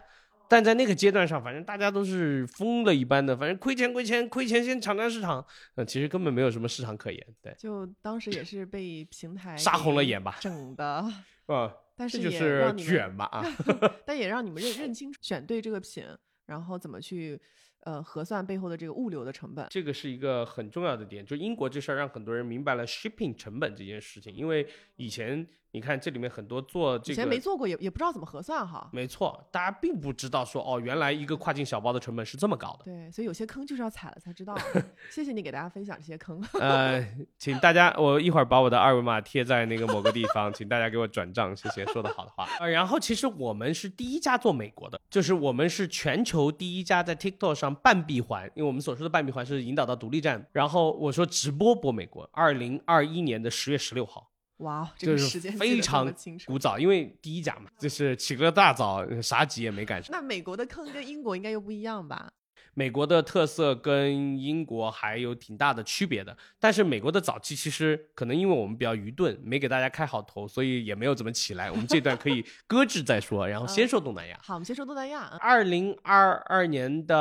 B: 但在那个阶段上，反正大家都是疯了一般的，反正亏钱亏钱亏钱先抢占市场，呃，其实根本没有什么市场可言。对，
A: 就当时也是被平台
B: 杀红了眼吧
A: 整的，
B: 呃，
A: 但是也
B: 这就是卷吧啊。
A: 但也让你们认认清楚选对这个品，然后怎么去呃核算背后的这个物流的成本。
B: 这个是一个很重要的点，就英国这事儿让很多人明白了 shipping 成本这件事情，因为以前你看这里面很多做这个以
A: 前没做过，也也不知道怎么核算哈。
B: 没错，大家并不知道说哦，原来一个跨境小包的成本是这么高的。
A: 对，所以有些坑就是要踩了才知道。谢谢你给大家分享这些坑。
B: 呃，请大家，我一会儿把我的二维码贴在那个某个地方，请大家给我转账，谢谢。说的好的话。呃，然后其实我们是第一家做美国的，就是我们是全球第一家在 TikTok 上半闭环，因为我们所说的半闭环是引导到独立站。然后我说直播播美国，二零二一年的十月十六号。
A: 哇，这个时间
B: 非常。古早，因为第一家嘛，就是起个大早，啥急也没赶上。
A: 那美国的坑跟英国应该又不一样吧？
B: 美国的特色跟英国还有挺大的区别的，但是美国的早期其实可能因为我们比较愚钝，没给大家开好头，所以也没有怎么起来。我们这段可以 搁置再说，然后先说东南亚。
A: 好，我们先说东南亚。啊
B: 二零二二年的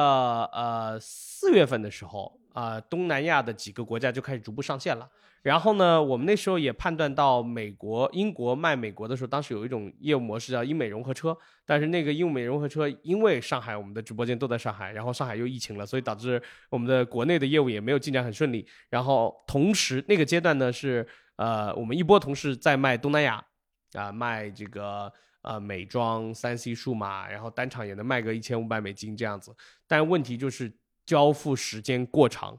B: 呃四月份的时候，啊、东南亚的几个国家就开始逐步上线了。然后呢，我们那时候也判断到美国、英国卖美国的时候，当时有一种业务模式叫英美融合车，但是那个英美融合车因为上海我们的直播间都在上海，然后上海又疫情了，所以导致我们的国内的业务也没有进展很顺利。然后同时那个阶段呢是呃我们一波同事在卖东南亚，啊、卖这个呃美妆、三 C 数码，然后单场也能卖个一千五百美金这样子。但问题就是交付时间过长，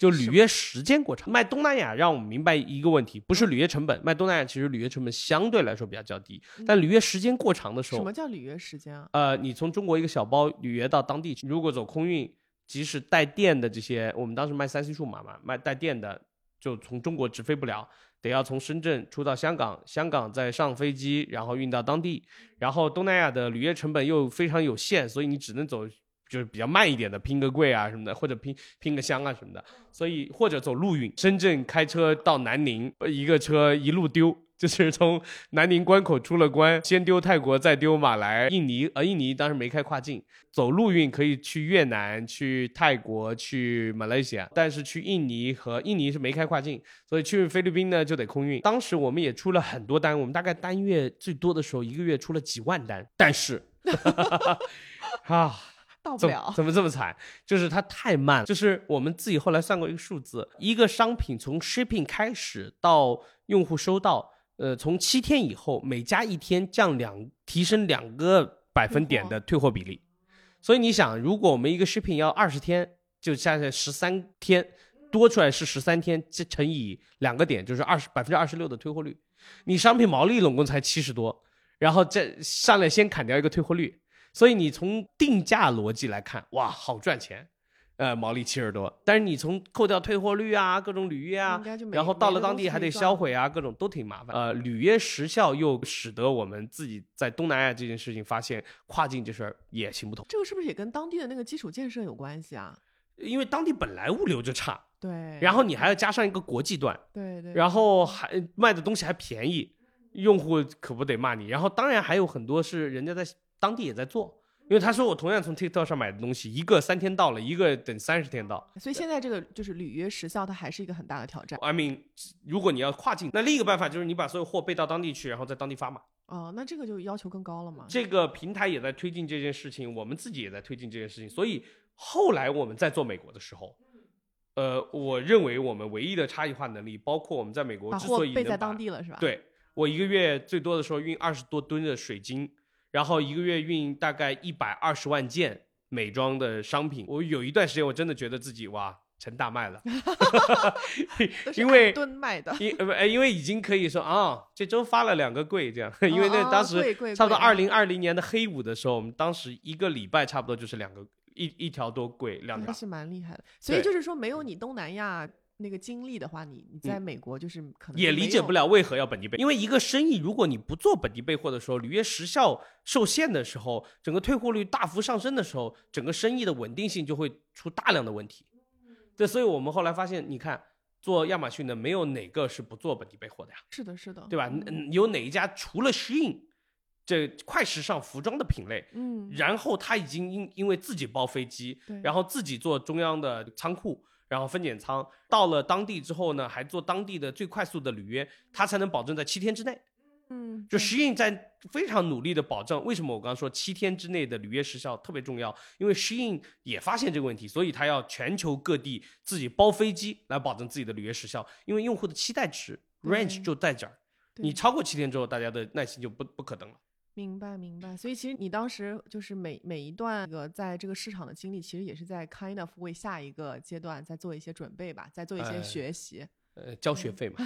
B: 就履约时间过长。卖东南亚让我们明白一个问题，不是履约成本，卖东南亚其实履约成本相对来说比较较低，但履约时间过长的时候，
A: 什么叫履约时间啊？
B: 呃，你从中国一个小包履约到当地去，如果走空运，即使带电的这些，我们当时卖三 C 数码嘛，卖带电的就从中国直飞不了，得要从深圳出到香港，香港再上飞机，然后运到当地，然后东南亚的履约成本又非常有限，所以你只能走。就是比较慢一点的，拼个柜啊什么的，或者拼拼个箱啊什么的，所以或者走陆运，深圳开车到南宁，一个车一路丢，就是从南宁关口出了关，先丢泰国，再丢马来、印尼，呃，印尼当时没开跨境，走陆运可以去越南、去泰国、去马来西亚，但是去印尼和印尼是没开跨境，所以去菲律宾呢就得空运。当时我们也出了很多单，我们大概单月最多的时候一个月出了几万单，但是，啊。
A: 到不了，
B: 怎么这么惨？就是它太慢了。就是我们自己后来算过一个数字，一个商品从 shipping 开始到用户收到，呃，从七天以后，每加一天降两，提升两个百分点的退货比例。所以你想，如果我们一个 shipping 要二十天，就加起来十三天，多出来是十三天，这乘以两个点，就是二十百分之二十六的退货率。你商品毛利总共才七十多，然后再上来先砍掉一个退货率。所以你从定价逻辑来看，哇，好赚钱，呃，毛利七十多。但是你从扣掉退货率啊，各种履约啊，然后到了当地还得销毁啊，各种都挺麻烦。呃，履约时效又使得我们自己在东南亚这件事情发现跨境这事儿也行不通。
A: 这个是不是也跟当地的那个基础建设有关系啊？
B: 因为当地本来物流就差，
A: 对，
B: 然后你还要加上一个国际段，
A: 对对，
B: 然后还卖的东西还便宜，用户可不得骂你。然后当然还有很多是人家在。当地也在做，因为他说我同样从 TikTok 上买的东西，一个三天到了，一个等三十天到，
A: 所以现在这个就是履约时效，它还是一个很大的挑战。
B: I mean，如果你要跨境，那另一个办法就是你把所有货备到当地去，然后在当地发嘛。
A: 哦，那这个就要求更高了嘛？
B: 这个平台也在推进这件事情，我们自己也在推进这件事情，所以后来我们在做美国的时候，呃，我认为我们唯一的差异化能力，包括我们在美国之所以
A: 备在当地了，是吧？
B: 对我一个月最多的时候运二十多吨的水晶。然后一个月运大概一百二十万件美妆的商品，我有一段时间我真的觉得自己哇成大卖了，因为
A: 吨卖的，
B: 因呃不因为已经可以说啊这周发了两个柜这样，因为那当时差不多二零二零年的黑五的时候，我们当时一个礼拜差不多就是两个一一条多柜两条，
A: 是蛮厉害的。所以就是说没有你东南亚。那个经历的话，你你在美国就是可能
B: 也理解不了为何要本地备，因为一个生意如果你不做本地备货的时候，履约时效受限的时候，整个退货率大幅上升的时候，整个生意的稳定性就会出大量的问题。对，所以我们后来发现，你看做亚马逊的没有哪个是不做本地备货的呀？
A: 是的，是的，
B: 对吧？有哪一家除了 Shein 这快时尚服装的品类，
A: 嗯，
B: 然后他已经因因为自己包飞机，然后自己做中央的仓库。然后分拣仓到了当地之后呢，还做当地的最快速的履约，他才能保证在七天之内。
A: 嗯，
B: 就适应在非常努力的保证。为什么我刚刚说七天之内的履约时效特别重要？因为适应也发现这个问题，所以他要全球各地自己包飞机来保证自己的履约时效。因为用户的期待值 range 就在这儿，你超过七天之后，大家的耐心就不不可等了。
A: 明白明白，所以其实你当时就是每每一段个在这个市场的经历，其实也是在 kind of 为下一个阶段在做一些准备吧，在做一些学习。
B: 呃，交学费嘛，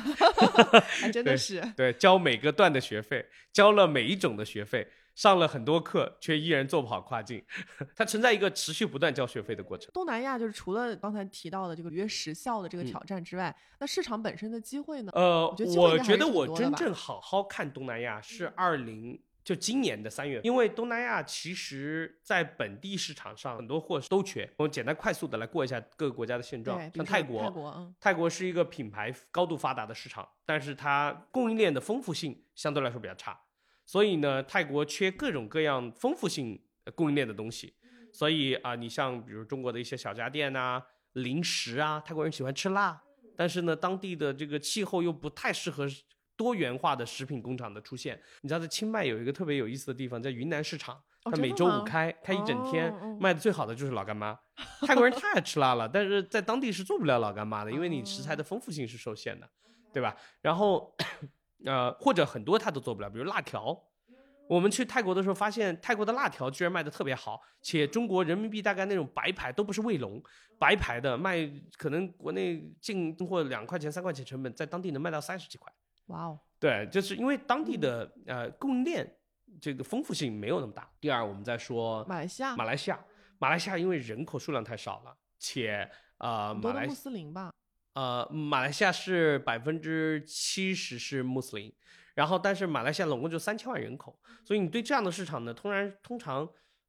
A: 还真的是
B: 对，交每个段的学费，交了每一种的学费，上了很多课，却依然做不好跨境，它存在一个持续不断交学费的过程。
A: 东南亚就是除了刚才提到的这个约时效的这个挑战之外，那市场本身的机会呢？
B: 呃，
A: 我
B: 觉得我真正好好看东南亚是二零。就今年的三月，因为东南亚其实在本地市场上很多货都缺。我简单快速的来过一下各个国家的现状。像泰国，
A: 泰国，
B: 泰国是一个品牌高度发达的市场，但是它供应链的丰富性相对来说比较差，所以呢，泰国缺各种各样丰富性供应链的东西。所以啊，你像比如中国的一些小家电啊、零食啊，泰国人喜欢吃辣，但是呢，当地的这个气候又不太适合。多元化的食品工厂的出现，你知道在清迈有一个特别有意思的地方，在云南市场，它每周五开，开一整天，卖的最好的就是老干妈。泰国人太爱吃辣了，但是在当地是做不了老干妈的，因为你食材的丰富性是受限的，对吧？然后，呃，或者很多他都做不了，比如辣条，我们去泰国的时候，发现泰国的辣条居然卖的特别好，且中国人民币大概那种白牌都不是卫龙，白牌的卖可能国内进货两块钱三块钱成本，在当地能卖到三十几块。
A: 哇哦，
B: 对，就是因为当地的呃供应链这个丰富性没有那么大。第二，我们再说
A: 马来西亚
B: 马来西亚，马来西亚因为人口数量太少了，且呃马来
A: 穆斯林吧，
B: 呃马来西亚是百分之七十是穆斯林，然后但是马来西亚总共就三千万人口，所以你对这样的市场呢，通然通常。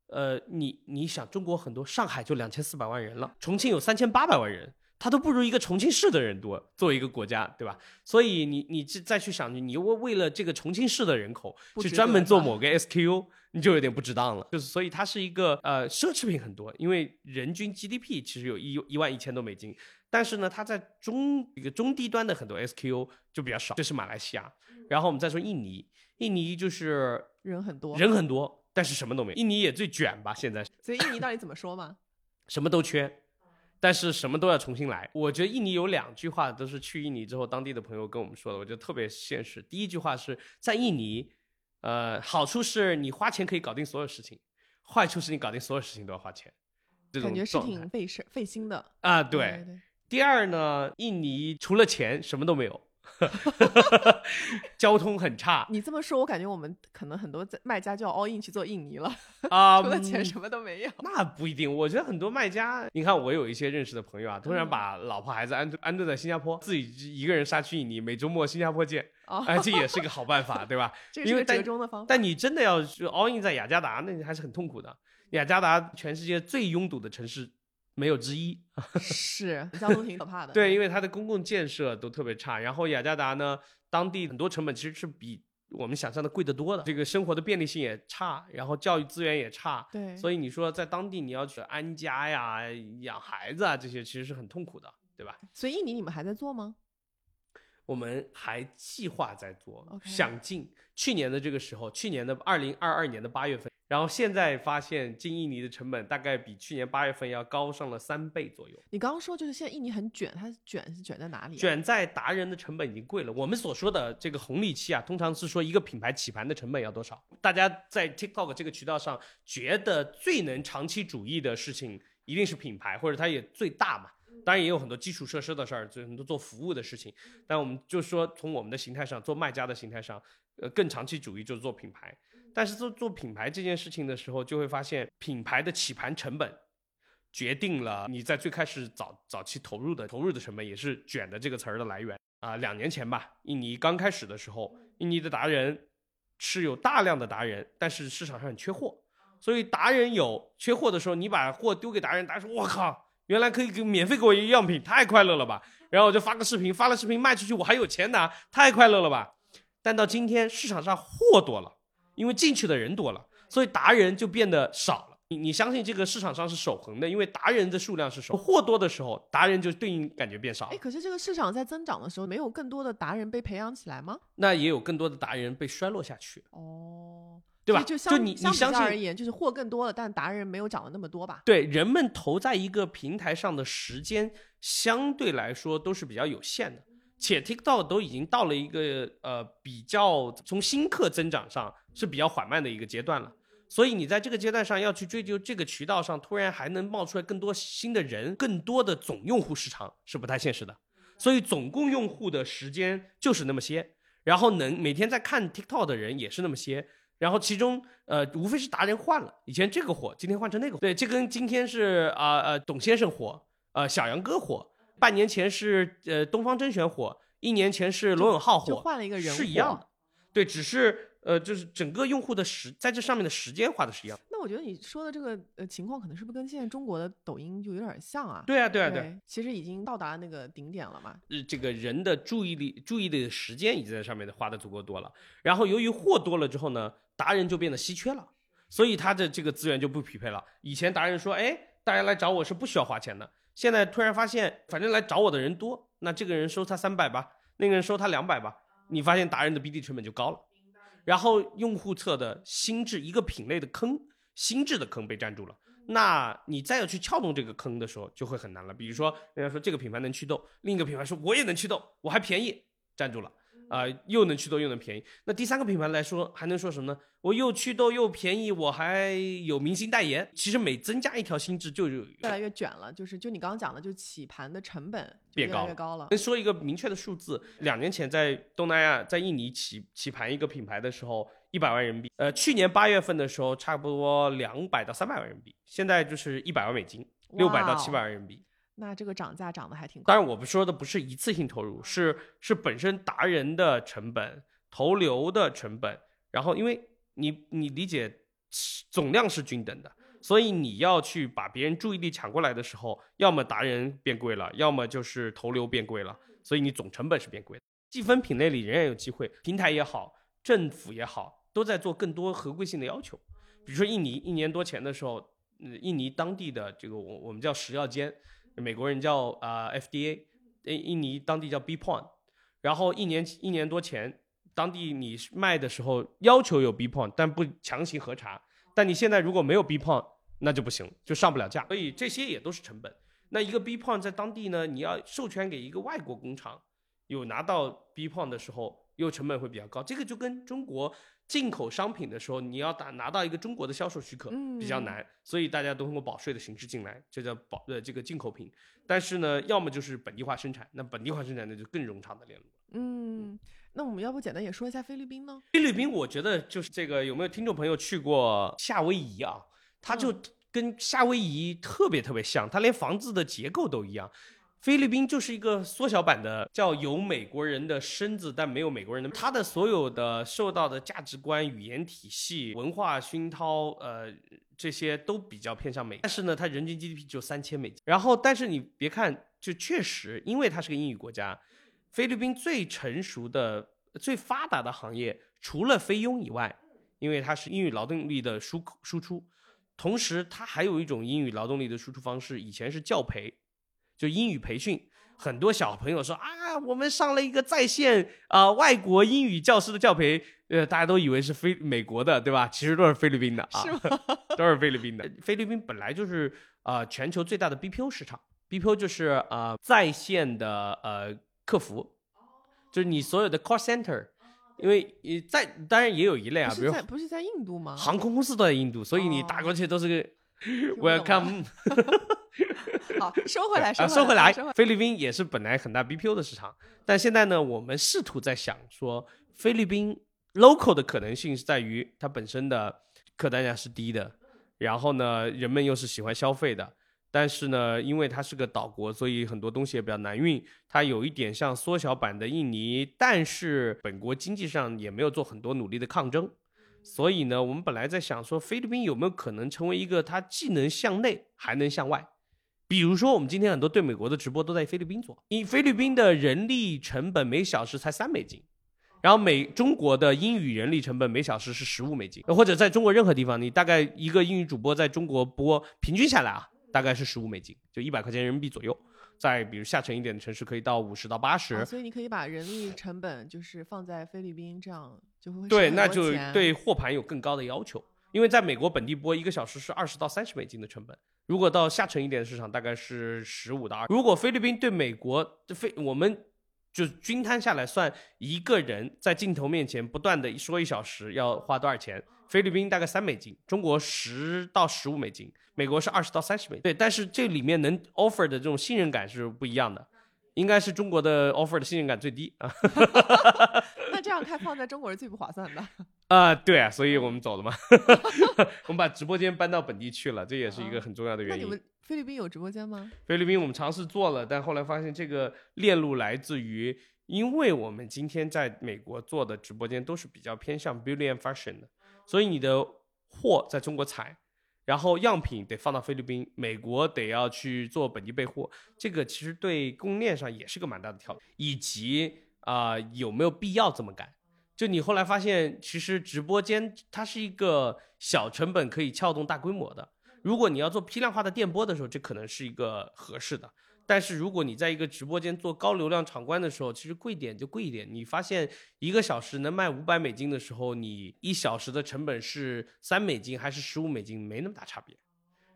B: 呃，你你想，中国很多，上海就两千四百万人了，重庆有三千八百万人，它都不如一个重庆市的人多，作为一个国家，对吧？所以你你再再去想，你为为了这个重庆市的人口去专门做某个 SKU，你就有点不值当了。就是所以它是一个呃奢侈品很多，因为人均 GDP 其实有一一万一千多美金，但是呢，它在中一个中低端的很多 SKU 就比较少，这是马来西亚。然后我们再说印尼，印尼就是
A: 人很多，
B: 人很多，但是什么都没有。印尼也最卷吧，现在
A: 所以印尼到底怎么说嘛？
B: 什么都缺，但是什么都要重新来。我觉得印尼有两句话都是去印尼之后当地的朋友跟我们说的，我觉得特别现实。第一句话是在印尼，呃，好处是你花钱可以搞定所有事情，坏处是你搞定所有事情都要花钱。这种
A: 感觉是挺费事费心的。
B: 啊，
A: 对
B: 对。第二呢，印尼除了钱什么都没有，交通很差
A: 你这么说，我感觉我们可能很多在卖家就要 all in 去做印尼了，
B: 啊。
A: 除了钱
B: 嗯
A: 什么都没有。
B: 那不一定，我觉得很多卖家，你看我有一些认识的朋友啊，突然
A: 嗯
B: 把老婆孩子安顿安顿在新加坡，自己一个人杀去印尼，每周末新加坡见，
A: 哦，
B: 哎，这也是个好办法，对吧？
A: 这个是个折中的方法。
B: 但你真的要去 all in 在雅加达，那你还是很痛苦的。雅加达全世界最拥堵的城市没有之一，
A: 是交通挺可怕的。
B: 对，因为它的公共建设都特别差。然后雅加达呢，当地很多成本其实是比我们想象的贵得多的，这个生活的便利性也差，然后教育资源也差。
A: 对，
B: 所以你说在当地你要去安家呀、养孩子啊，这些其实是很痛苦的，对吧？
A: 所以印尼你们还在做吗？
B: 我们还计划在做想进去年的这个时候，去年的二零二二年的八月份，然后现在发现进印尼的成本大概比去年八月份要高上了三倍左右。
A: 你刚刚说就是现在印尼很卷，它卷是卷在哪里、啊？
B: 卷在达人的成本已经贵了。我们所说的这个红利期啊，通常是说一个品牌起盘的成本要多少。大家在 TikTok 这个渠道上觉得最能长期主义的事情，一定是品牌，或者它也最大嘛。当然也有很多基础设施的事儿，就很多做服务的事情。但我们就说从我们的形态上，做卖家的形态上，呃，更长期主义就是做品牌。但是做做品牌这件事情的时候，就会发现品牌的起盘成本决定了你在最开始早早期投入的投入的成本，也是“卷”的这个词儿的来源啊、两年前吧，印尼刚开始的时候，印尼的达人是有大量的达人，但是市场上缺货，所以达人有缺货的时候，你把货丢给达人，达人说：“我靠，原来可以给免费给我一个样品，太快乐了吧！”然后我就发个视频，发了视频卖出去，我还有钱拿，太快乐了吧！但到今天市场上货多了，因为进去的人多了，所以达人就变得少了。你你相信这个市场上是守恒的，因为达人的数量是守，货多的时候，达人就对应感觉变少
A: 哎，
B: 了。
A: 可是这个市场在增长的时候，没有更多的达人被培养起来吗？
B: 那也有更多的达人被衰落下去，
A: 哦，
B: 对吧？
A: 就相
B: 你你
A: 相
B: 信，
A: 而言，就是货更多了，但达人没有涨了那么多吧？
B: 对人们投在一个平台上的时间相对来说都是比较有限的，且 TikTok 都已经到了一个呃比较从新客增长上是比较缓慢的一个阶段了。所以你在这个阶段上要去追究这个渠道上突然还能冒出来更多新的人，更多的总用户时长是不太现实的。所以总共用户的时间就是那么些，然后能每天在看 TikTok 的人也是那么些，然后其中呃无非是达人换了，以前这个火，今天换成那个火，对，这跟今天是啊呃董先生火，呃小杨哥火，半年前是呃东方甄选火，一年前是罗永浩
A: 就
B: 火，
A: 换了一个人火
B: 是一样的，对，只是呃就是整个用户的时在这上面的时间花的是一样。
A: 那我觉得你说的这个呃情况，可能是不是跟现在中国的抖音就有点像啊？
B: 对啊对啊对
A: 其实已经到达那个顶点了嘛。
B: 呃，这个人的注意力、注意力的时间已经在上面花的足够多了。然后由于货多了之后呢，达人就变得稀缺了，所以他的这个资源就不匹配了。以前达人说，哎，大家来找我是不需要花钱的，现在突然发现，反正来找我的人多，那这个人收他三百吧，那个人收他两百吧，你发现达人的 BD 成本就高了。然后用户侧的心智一个品类的坑，心智的坑被占住了。那你再要去撬动这个坑的时候，就会很难了。比如说，人家说这个品牌能祛痘，另一个品牌说我也能祛痘，我还便宜，占住了。啊、又能祛痘又能便宜。那第三个品牌来说，还能说什么呢？我又祛痘又便宜，我还有明星代言。其实每增加一条新制，就有
A: 越来越卷了，就是就你刚刚讲的，就起盘的成本越
B: 变高
A: 越高了。
B: 能说一个明确的数字，两年前在东南亚，在印尼起起盘一个品牌的时候，一百万人民币。呃，去年八月份的时候，差不多两百到三百万人民币，现在就是一百万美金，六百到七百万人民币。
A: 那这个涨价涨得还挺快。
B: 当然，我们说的不是一次性投入，是是本身达人的成本、投流的成本，然后因为你你理解总量是均等的，所以你要去把别人注意力抢过来的时候，要么达人变贵了，要么就是投流变贵了，所以你总成本是变贵的。细分品类里仍然有机会，平台也好，政府也好，都在做更多合规性的要求。比如说印尼一年多前的时候，嗯，印尼当地的这个我我们叫食药监，美国人叫啊、FDA，印印尼当地叫 B point，然后一年一年多前，当地你卖的时候要求有 B point，但不强行核查，但你现在如果没有 B point，那就不行，就上不了架，所以这些也都是成本。那一个 B point 在当地呢，你要授权给一个外国工厂，有拿到 B point 的时候，又成本会比较高。这个就跟中国进口商品的时候，你要打拿到一个中国的销售许可比较
A: 嗯
B: 难，所以大家都通过保税的形式进来，这叫保呃这个进口品。但是呢，要么就是本地化生产，那本地化生产那就更冗长的链路。
A: 嗯，那我们要不简单也说一下菲律宾呢？
B: 菲律宾，我觉得就是这个，有没有听众朋友去过夏威夷啊？它就跟夏威夷特别特别像，它连房子的结构都一样。菲律宾就是一个缩小版的，叫有美国人的身子，但没有美国人的。他的所有的受到的价值观、语言体系、文化熏陶，呃，这些都比较偏向美。但是呢，它人均 GDP 就三千美金。然后，但是你别看，就确实，因为它是个英语国家，菲律宾最成熟的、最发达的行业，除了菲佣以外，因为它是英语劳动力的输输出，同时它还有一种英语劳动力的输出方式，以前是教培，就英语培训。很多小朋友说啊，我们上了一个在线啊、外国英语教师的教培，呃，大家都以为是菲美国的，对吧？其实都是菲律宾的啊，
A: 是？
B: 都是菲律宾的。菲律宾本来就是啊、呃全球最大的 BPO 市场，BPO 就是啊、呃在线的呃客服，就是你所有的 call center，因为呃在当然也有一类啊，比如
A: 不是在不是在印度吗？
B: 航空公司都在印度，所以你打过去都是个 welcome。
A: 好，收回来，
B: 啊，
A: 收
B: 收回来
A: 收回，
B: 菲律宾也是本来很大 BPO 的市场，但现在呢，我们试图在想说，菲律宾 local 的可能性是在于它本身的客单价是低的，然后呢，人们又是喜欢消费的，但是呢，因为它是个岛国，所以很多东西也比较难运，它有一点像缩小版的印尼，但是本国经济上也没有做很多努力的抗争。所以呢，我们本来在想说，菲律宾有没有可能成为一个它既能向内还能向外？比如说，我们今天很多对美国的直播都在菲律宾做，因菲律宾的人力成本每小时才三美金，然后美中国的英语人力成本每小时是十五美金，或者在中国任何地方，你大概一个英语主播在中国播，平均下来啊，大概是十五美金，就一百块钱人民币左右。在比如下沉一点的城市，可以到五十到八十、
A: 啊所以你可以把人力成本就是放在菲律宾，这样就会
B: 对，那就对货盘有更高的要求，因为在美国本地播一个小时是二十到三十美金的成本，如果到下沉一点的市场大概是十五到二。如果菲律宾对美国菲，我们就均摊下来算，一个人在镜头面前不断的说一小时要花多少钱？菲律宾大概三美金，中国十到十五美金，美国是二十到三十美。对，但是这里面能 offer 的这种信任感是不一样的，应该是中国的 offer 的信任感最低啊。
A: 那这样开放在中国是最不划算的。
B: 啊、对啊，所以我们走了嘛，我们把直播间搬到本地去了，这也是一个很重要的原因。
A: 那你们菲律宾有直播间吗？
B: 菲律宾我们尝试做了，但后来发现这个链路来自于，因为我们今天在美国做的直播间都是比较偏向 beauty and fashion 的，所以你的货在中国采，然后样品得放到菲律宾，美国得要去做本地备货，这个其实对供应链上也是个蛮大的挑战，以及啊、有没有必要这么干？就你后来发现，其实直播间它是一个小成本可以撬动大规模的。如果你要做批量化的电波的时候，这可能是一个合适的。但是如果你在一个直播间做高流量场观的时候，其实贵点就贵一点。你发现一个小时能卖五百美金的时候，你一小时的成本是三美金还是十五美金，没那么大差别。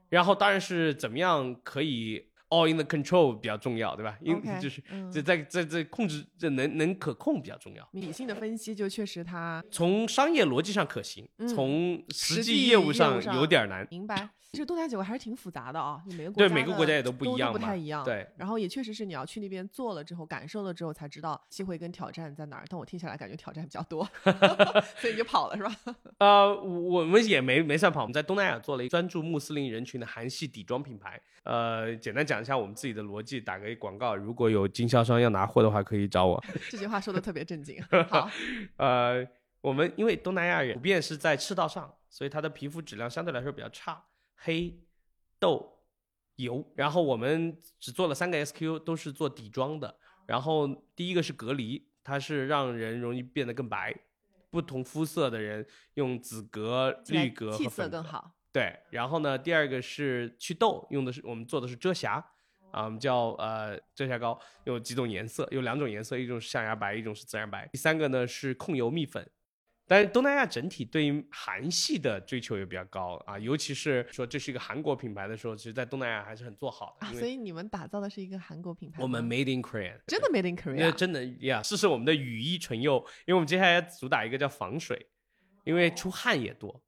B: 然后当然是怎么样可以 all in the control 比较重要，对吧？因
A: OK，
B: 就是
A: 嗯
B: 这在在在控制这能能可控比较重要。
A: 理性的分析，就确实它
B: 从商业逻辑上可行，
A: 嗯
B: 从实
A: 实际
B: 际业务上有点难。
A: 明白。这个东南亚结构还是挺复杂的啊，就每个国
B: 对每个国家也都不一样嘛
A: 不太一样。
B: 对，
A: 然后也确实是你要去那边做了之后，感受了之后才知道机会跟挑战在哪儿。但我听下来感觉挑战比较多，所以你就跑了是吧？
B: 呃，我我们也没没算跑，我们在东南亚做了一专注穆斯林人群的韩系底妆品牌。呃，简单讲一下我们自己的逻辑，打个广告，如果有经销商要拿货的话，可以找我。
A: 这句话说的特别正经。好，
B: 呃，我们因为东南亚人普遍是在赤道上，所以他的皮肤质量相对来说比较差，黑、痘、油。然后我们只做了三个 SKU，都是做底妆的。然后第一个是隔离，它是让人容易变得更白，不同肤色的人用紫格、绿格
A: 气
B: 和粉格。
A: 色更好。
B: 对，然后呢，第二个是祛痘，用的是我们做的是遮瑕，啊，我们叫呃遮瑕膏，有几种颜色，有两种颜色，一种是象牙白，一种是自然白。第三个呢是控油蜜粉。但是东南亚整体对于韩系的追求也比较高啊，尤其是说这是一个韩国品牌的时候，其实在东南亚还是很做好的，
A: 啊，所以你们打造的是一个韩国品牌。
B: 我们 Made in Korea，
A: 真的 Made in Korea。
B: 真的呀，试试我们的羽衣唇釉，因为我们接下来主打一个叫防水，因为出汗也多，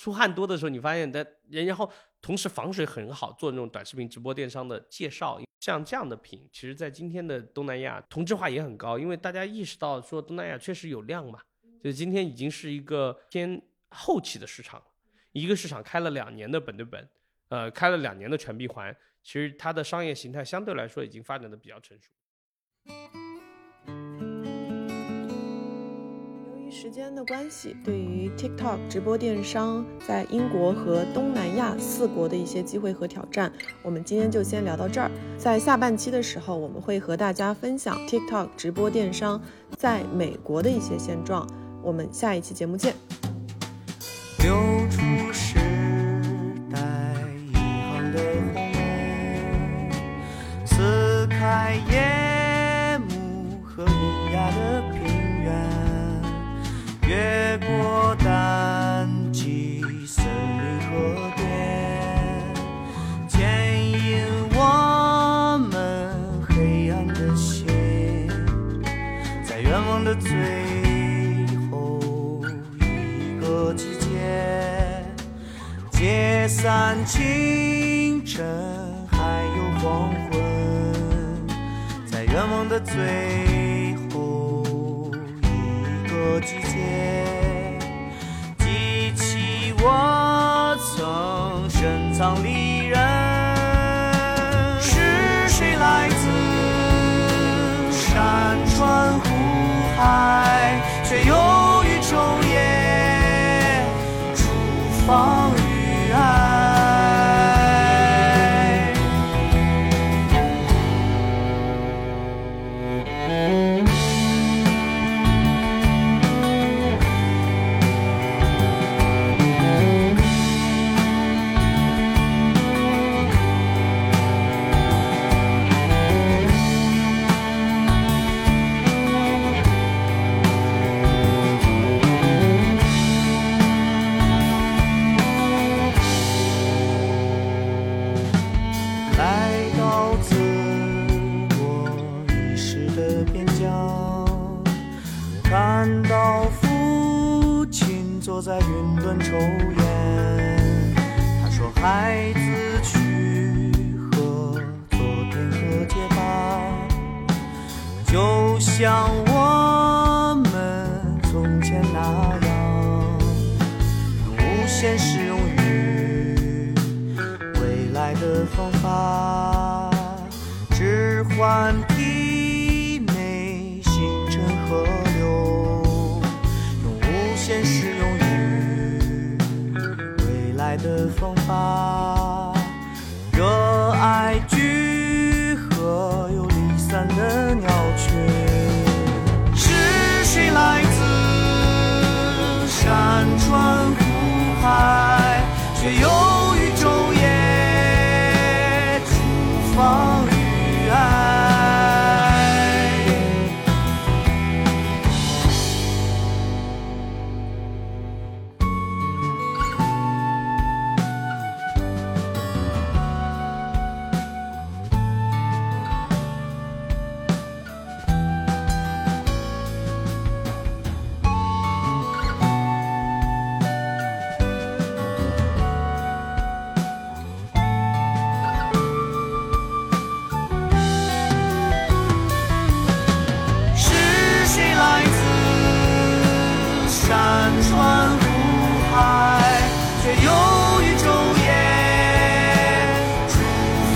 B: 出汗多的时候，你发现的，然后同时防水很好，做那种短视频直播电商的介绍，像这样的品，其实在今天的东南亚同质化也很高，因为大家意识到说东南亚确实有量嘛，就今天已经是一个偏后期的市场了，一个市场开了两年的本对本，呃，开了两年的全闭环，其实它的商业形态相对来说已经发展的比较成熟。
A: 时间的关系，对于 TikTok 直播电商在英国和东南亚四国的一些机会和挑战，我们今天就先聊到这儿。在下半期的时候，我们会和大家分享 TikTok 直播电商在美国的一些现状。我们下一期节目见。
C: 清晨，还有黄昏，在愿望的最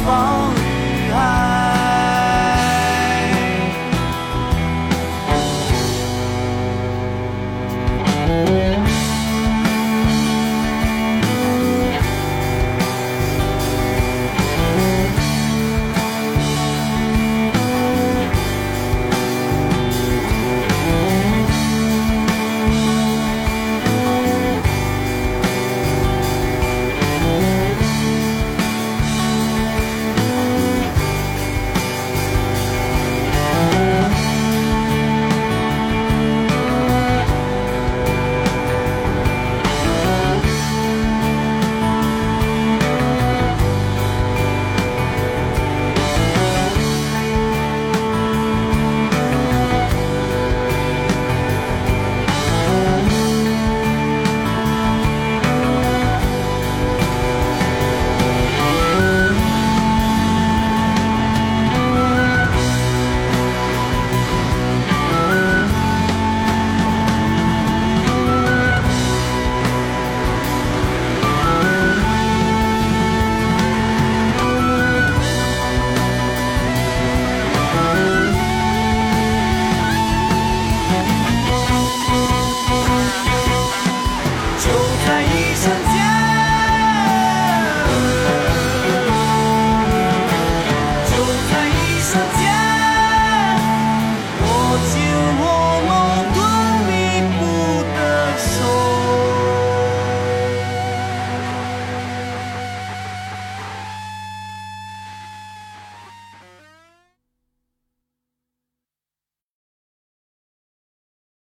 C: 忘